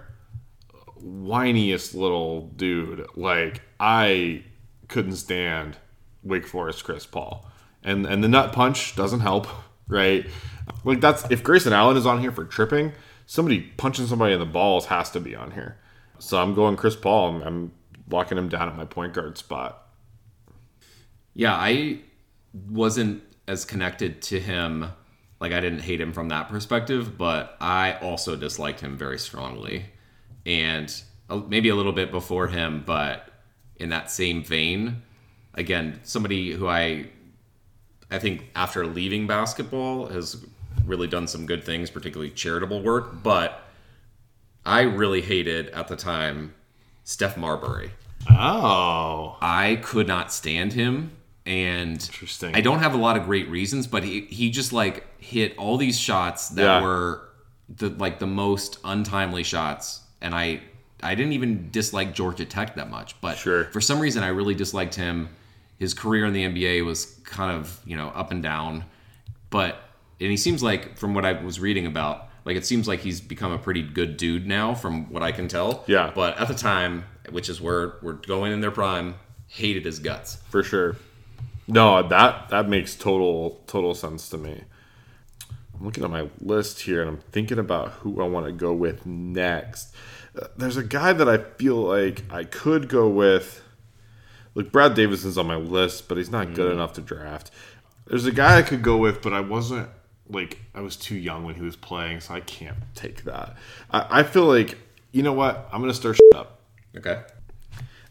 whiniest little dude. Like, I couldn't stand Wake Forest Chris Paul. And, and the nut punch doesn't help, right? Like, that's, if Grayson Allen is on here for tripping, somebody punching somebody in the balls has to be on here. So I'm going Chris Paul. I'm, I'm locking him down at my point guard spot. Yeah, I wasn't as connected to him. Like I didn't hate him from that perspective, but I also disliked him very strongly, and maybe a little bit before him, but in that same vein, again, somebody who I I think after leaving basketball has really done some good things, particularly charitable work, but I really hated at the time Steph Marbury. Oh, I could not stand him and Interesting. I don't have a lot of great reasons, but he he just like hit all these shots that Yeah. were the like the most untimely shots and I I didn't even dislike Georgia Tech that much, but Sure. for some reason I really disliked him. His career in the NBA was kind of, you know, up and down. But and he seems like from what I was reading about, like it seems like he's become a pretty good dude now from what I can tell. Yeah. But at the time, which is where we're going in their prime, hated his guts. for sure. No, that that makes total total sense to me. I'm looking at my list here and I'm thinking about who I want to go with next. Uh, There's a guy that I feel like I could go with. Look, Brad Davison's on my list, but he's not good enough to draft. There's a guy I could go with, but I wasn't like I was too young when he was playing, so I can't take that. I, I feel like you know what? I'm gonna stir shit up. Okay.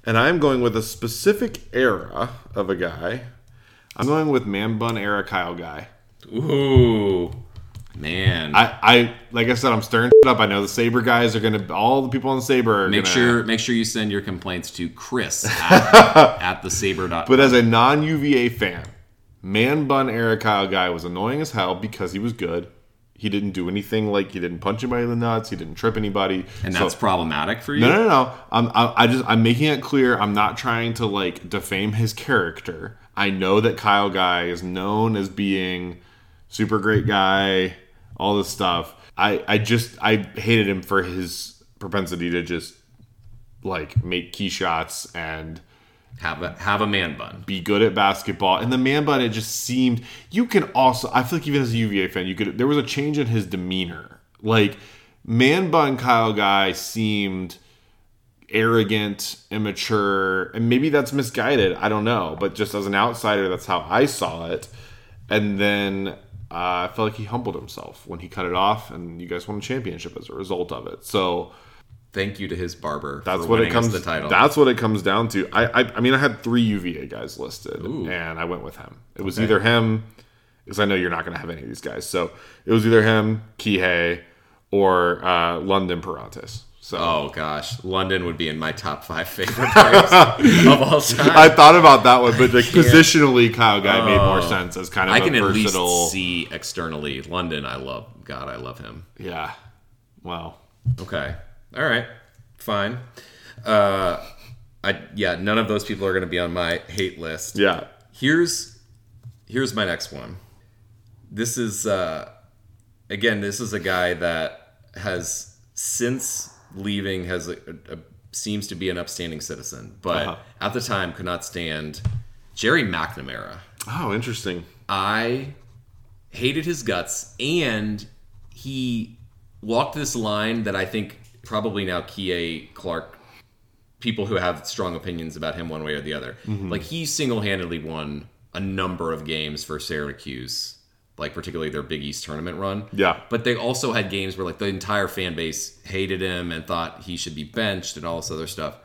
And I'm going with a specific era of a guy. I'm going with man bun era Kyle Guy. Ooh. Man. I, I like I said, I'm stirring shit up. I know the Saber guys are gonna all the people on the Saber are make gonna, sure make sure you send your complaints to Chris at, at the saber. But as a non UVA fan, man bun Eric Kyle Guy was annoying as hell because he was good. He didn't do anything like he didn't punch anybody in the nuts. He didn't trip anybody. and So- that's problematic for you. No, no, no. I'm, I, I just, I'm making it clear. I'm not trying to like defame his character. I know that Kyle Guy is known as being super great guy, all this stuff. I, I just, I hated him for his propensity to just like make key shots and Have a have a man bun. be good at basketball. And the man bun, it just seemed you can also I feel like even as a UVA fan, you could there was a change in his demeanor. Like man bun Kyle Guy seemed arrogant, immature, and maybe that's misguided. I don't know. But just as an outsider, that's how I saw it. And then uh, I felt like he humbled himself when he cut it off, and you guys won a championship as a result of it. So Thank you to his barber. that's what it comes. the title. That's what it comes down to. I, I, I mean, I had three UVA guys listed, Ooh. and I went with him. It was Okay. either him, because I know you're not going to have any of these guys. So it was either him, Kihei, or uh, London Perantes. So Oh gosh, London would be in my top five favorite players of all time. I thought about that one, but like positionally, Kyle Guy made more sense as kind of I can at least see externally. London, I love. God, I love him. Yeah. Wow. Okay. All right. Fine. Uh, I yeah. None of those people are going to be on my hate list. Yeah. Here's here's my next one. This is uh, again. This is a guy that has since leaving has a, a, seems to be an upstanding citizen, but Uh-huh. at the time could not stand Gerry McNamara. Oh, interesting. I hated his guts, and he walked this line that I think probably now Kihei Clark, people who have strong opinions about him one way or the other, mm-hmm. like he single handedly won a number of games for Syracuse, like particularly their Big East tournament run. Yeah. But they also had games where like the entire fan base hated him and thought he should be benched and all this other stuff.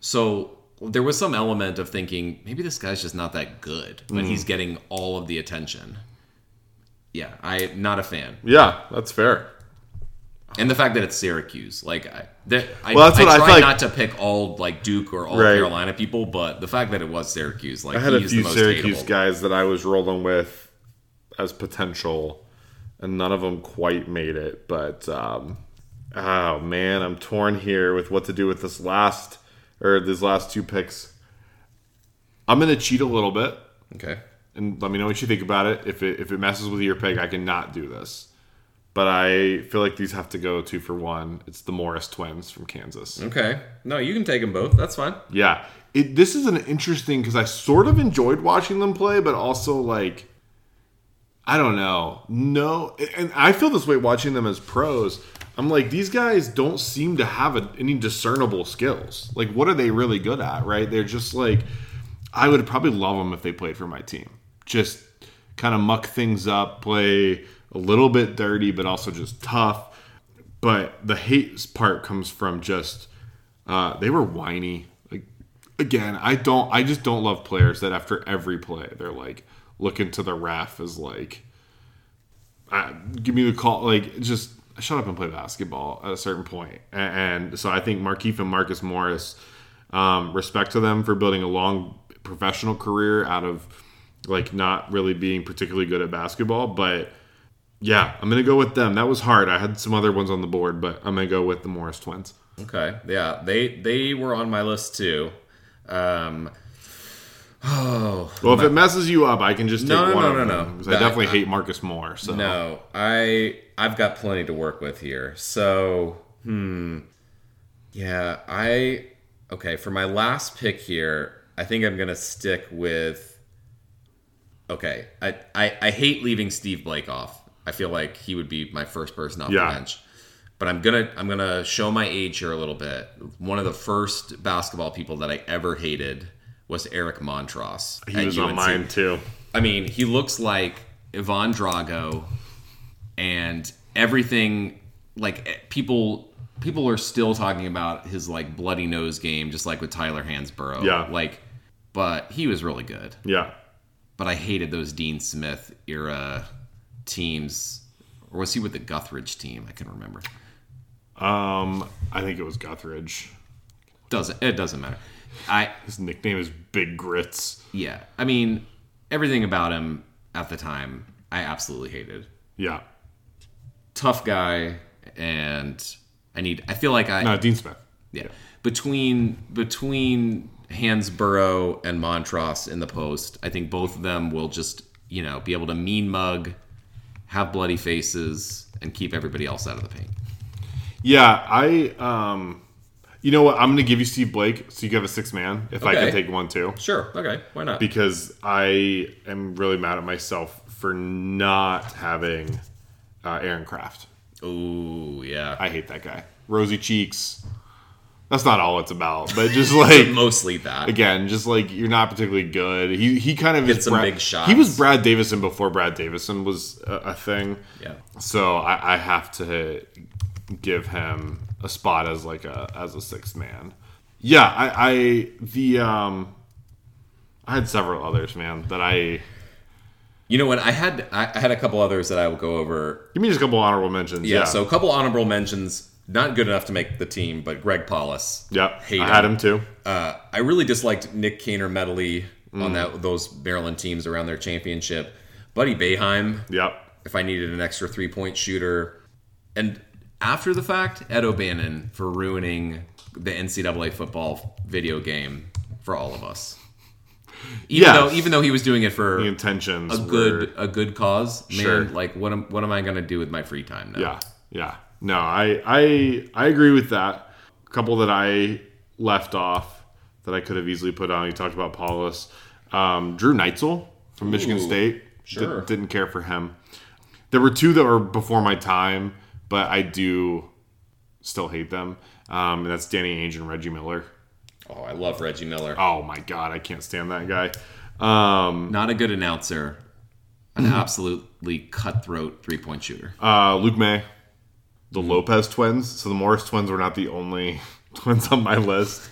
So there was some element of thinking maybe this guy's just not that good when he's mm-hmm. getting all of the attention. Yeah, I not a fan, Yeah, that's fair. And the fact that it's Syracuse, like I, that, I, Well, that's I what I try like- not to pick all like Duke or all Right. Carolina people, but the fact that it was Syracuse, like I had a few the most Syracuse hateable. guys that I was rolling with as potential, and none of them quite made it. But um, oh man, I'm torn here with what to do with this last or these last two picks. I'm gonna cheat a little bit, Okay, and let me know what you think about it. If it if it messes with your pick, I cannot do this. But I feel like these have to go two for one. It's the Morris twins from Kansas. okay, no, you can take them both. That's fine. Yeah, it, this is an interesting because I sort of enjoyed watching them play, but also like I don't know, no, and I feel this way watching them as pros. I'm like these guys don't seem to have a, any discernible skills. Like, what are they really good at? Right? They're just like I would probably love them if they played for my team. Just kind of muck things up, play a little bit dirty, but also just tough. But the hate part comes from just uh, they were whiny. Like again, I don't. I just don't love players that after every play they're like looking to the ref as like, uh, give me the call. Like just shut up and play basketball at a certain point. And, so I think Markieff and Marcus Morris, um, respect to them for building a long professional career out of like not really being particularly good at basketball, but yeah, I'm gonna go with them. That was hard. I had some other ones on the board, but I'm gonna go with the Morris twins. Okay, yeah, they they were on my list too. Um, oh, Well, if it messes you up, I can just take No, no, one no, no, no. because I definitely I- hate Marcus Moore. So no, I I've got plenty to work with here. So, hmm, yeah, I okay for my last pick here. I think I'm gonna stick with. Okay, I, I I hate leaving Steve Blake off. I feel like he would be my first person off Yeah. the bench. But I'm gonna I'm gonna show my age here a little bit. One of the first basketball people that I ever hated was Eric Montross. he was on mine too. I mean, he looks like Ivan Drago, and everything. Like eh, people, people are still talking about his like bloody nose game, just like with Tyler Hansbrough. Yeah. Like, but he was really good. Yeah, But I hated those Dean Smith era teams. Or was he with the Guthridge team? I can remember. um, I think it was Guthridge. Doesn't it doesn't matter. I His nickname is Big Grits. yeah. I mean, everything about him at the time, I absolutely hated. Yeah, tough guy and I need I feel like I no, Dean Smith. yeah. Between between Hansbrough and Montross in the post, I think both of them will just, you know, be able to mean mug, have bloody faces, and keep everybody else out of the paint. Yeah, I um, you know what? I'm gonna give you Steve Blake, so you can have a six man. If I can take one too. Sure, okay, why not? because I am really mad at myself for not having uh, Aaron Craft. Oh yeah. I hate that guy. Rosy cheeks. That's not all it's about, but just like Mostly that. again, just like you're not particularly good. He he kind of is some Brad, big shots. He was Brad Davison before Brad Davison was a, a thing. Yeah. So I, I have to give him a spot as like a as a sixth man. Yeah, I, I the um I had several others, man, that I You know what? I had I I had a couple others that I will go over give me just a couple honorable mentions. Yeah, Yeah, so a couple honorable mentions. Not good enough to make the team, but Greg Paulus. yep, hate I had him too. Uh, I really disliked Nik Caner-Medley Mm. on that those Maryland teams around their championship. Buddy Boeheim, Yep, if I needed an extra three point shooter, and after the fact, Ed O'Bannon for ruining the NCAA football video game for all of us. Even Yes. though even though he was doing it for the intentions a were- good a good cause, man, Sure. like what am what am I gonna do with my free time now? Yeah, yeah. No, I I I agree with that. A couple that I left off that I could have easily put on. You talked about Paulus, um, Drew Neitzel from Michigan State. sure. Did, didn't care for him. There were two that were before my time, but I do still hate them. Um, and that's Danny Ainge and Reggie Miller. Oh, I love Reggie Miller. Oh my god, I can't stand that guy. Um, Not a good announcer. An absolutely cutthroat three point shooter. uh, Luke Maye, the Lopez twins. So the Morris twins were not the only twins on my list.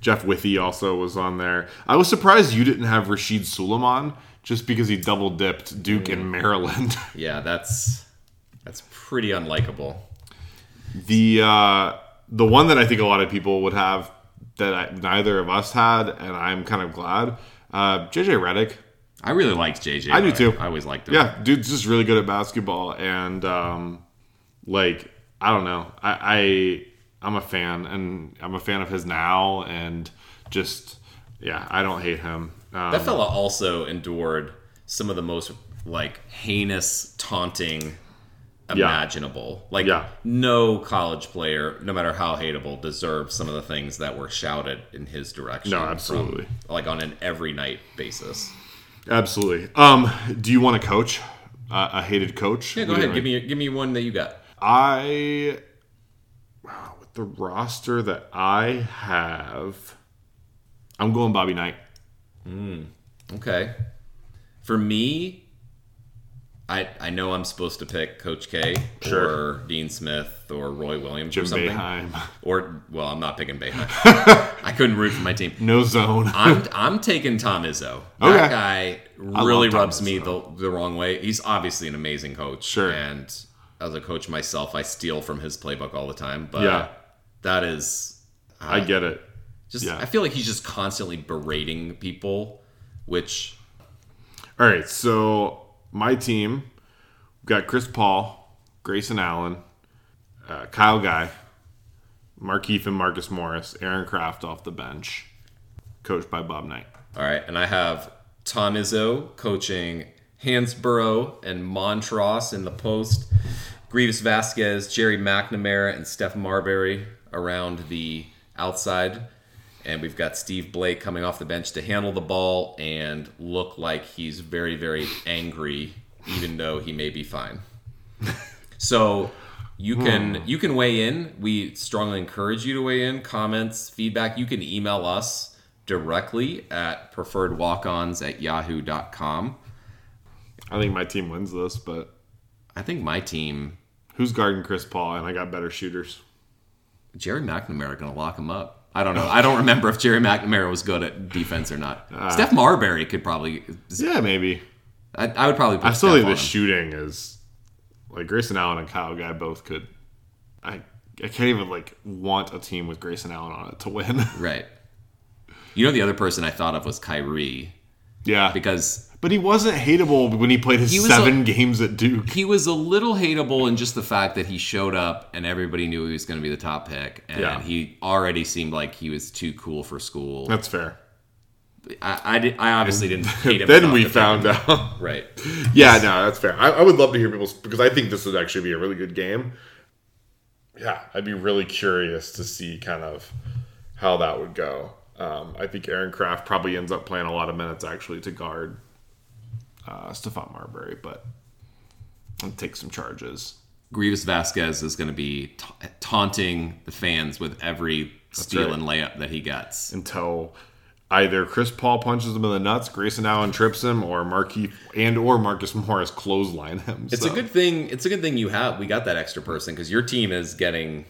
Jeff Withey also was on there. I was surprised you didn't have Rasheed Sulaimon just because he double dipped Duke and Maryland. Yeah, that's that's pretty unlikable. the uh, the one that I think a lot of people would have that I, neither of us had, and I'm kind of glad. Uh, JJ Redick. I really liked JJ. I do too. I always liked him. Yeah, dude's just really good at basketball, and um, like I don't know, I, I I'm a fan, and I'm a fan of his now, and just yeah, I don't hate him. Um, That fella also endured some of the most like heinous taunting imaginable. Like Yeah. no college player, no matter how hateable, deserves some of the things that were shouted in his direction. No, from- absolutely. like on an every night basis. absolutely. Um, do you want to coach uh, a hated coach? Yeah, go ahead. Give me give me one that you got. I with the roster that I have, I'm going Bobby Knight. Hmm. Okay. For me, I I know I'm supposed to pick Coach K Sure. or Dean Smith or Roy Williams Jim or something. Boeheim. Or well, I'm not picking Boeheim. I couldn't root for my team. No zone. I'm I'm taking Tom Izzo. Okay. That guy really rubs me the, the wrong way. He's obviously an amazing coach. Sure. And as a coach myself, I steal from his playbook all the time. But Yeah. that is I get it. just Yeah. I feel like he's just constantly berating people, which All right, so my team we've got Chris Paul, Grayson Allen, uh, Kyle Guy, Markieff and Marcus Morris, Aaron Craft off the bench, coached by Bob Knight. all right, and I have Tom Izzo coaching Hansbrough and Montross in the post, Greivis Vasquez, Gerry McNamara, and Steph Marbury around the outside. And we've got Steve Blake coming off the bench to handle the ball and look like he's very, very angry, even though he may be fine. So you can hmm. you can weigh in. We strongly encourage you to weigh in. Comments, feedback. You can email us directly at preferredwalkons at yahoo.com. I think my team wins this, but I think my team, who's guarding Chris Paul? And I got better shooters. Gerry McNamara, going to lock him up. I don't know. I don't remember if Gerry McNamara was good at defense or not. Uh, Steph Marbury could probably. Yeah, maybe. I, I would probably. Put I still Steph think the shooting is like Grayson Allen and Kyle Guy both could. I I can't even like want a team with Grayson Allen on it to win. Right. You know, the other person I thought of was Kyrie yeah, because but he wasn't hateable when he played his He seven games at Duke. he was a little hateable in just the fact that he showed up and everybody knew he was going to be the top pick, and Yeah. he already seemed like he was too cool for school. That's fair. I, I, did, I obviously didn't hate him. then we found him. out. Right. yeah, no, that's fair. I, I would love to hear people's because I think this would actually be a really good game. Yeah, I'd be really curious to see kind of how that would go. Um, I think Aaron Craft probably ends up playing a lot of minutes actually to guard uh, Stephon Marbury, but and take some charges. Greivis Vasquez is going to be ta- taunting the fans with every steal right. and layup that he gets. until either Chris Paul punches him in the nuts, Grayson Allen trips him, or Markieff and or Marcus Morris clothesline him. It's So, a good thing. It's a good thing you have. We got that extra person because your team is getting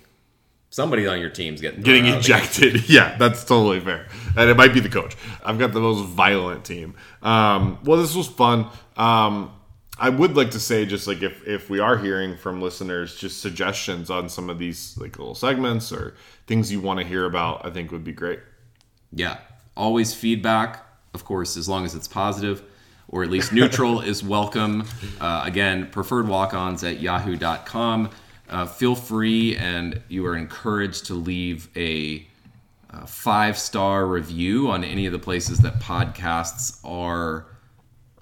somebody on your team's getting getting thrown out of the game. ejected. yeah, that's totally fair, and it might be the coach. I've got the most violent team. Um, well, this was fun. Um, I would like to say, just like if if we are hearing from listeners, just suggestions on some of these like little segments or things you want to hear about, I think would be great. Yeah. Always feedback, of course, as long as it's positive or at least neutral is welcome. Uh, again, preferred walk ons at yahoo.com. Uh, feel free and you are encouraged to leave a, uh five star review on any of the places that podcasts are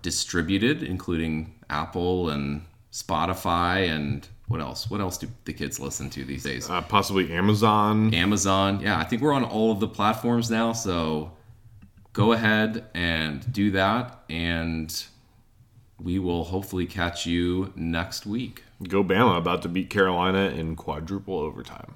distributed, including Apple and Spotify and what else? What else do the kids listen to these days? Uh, possibly Amazon. Amazon. Yeah, I think we're on all of the platforms now. So go ahead and do that. And we will hopefully catch you next week. Go Bama, about to beat Carolina in quadruple overtime.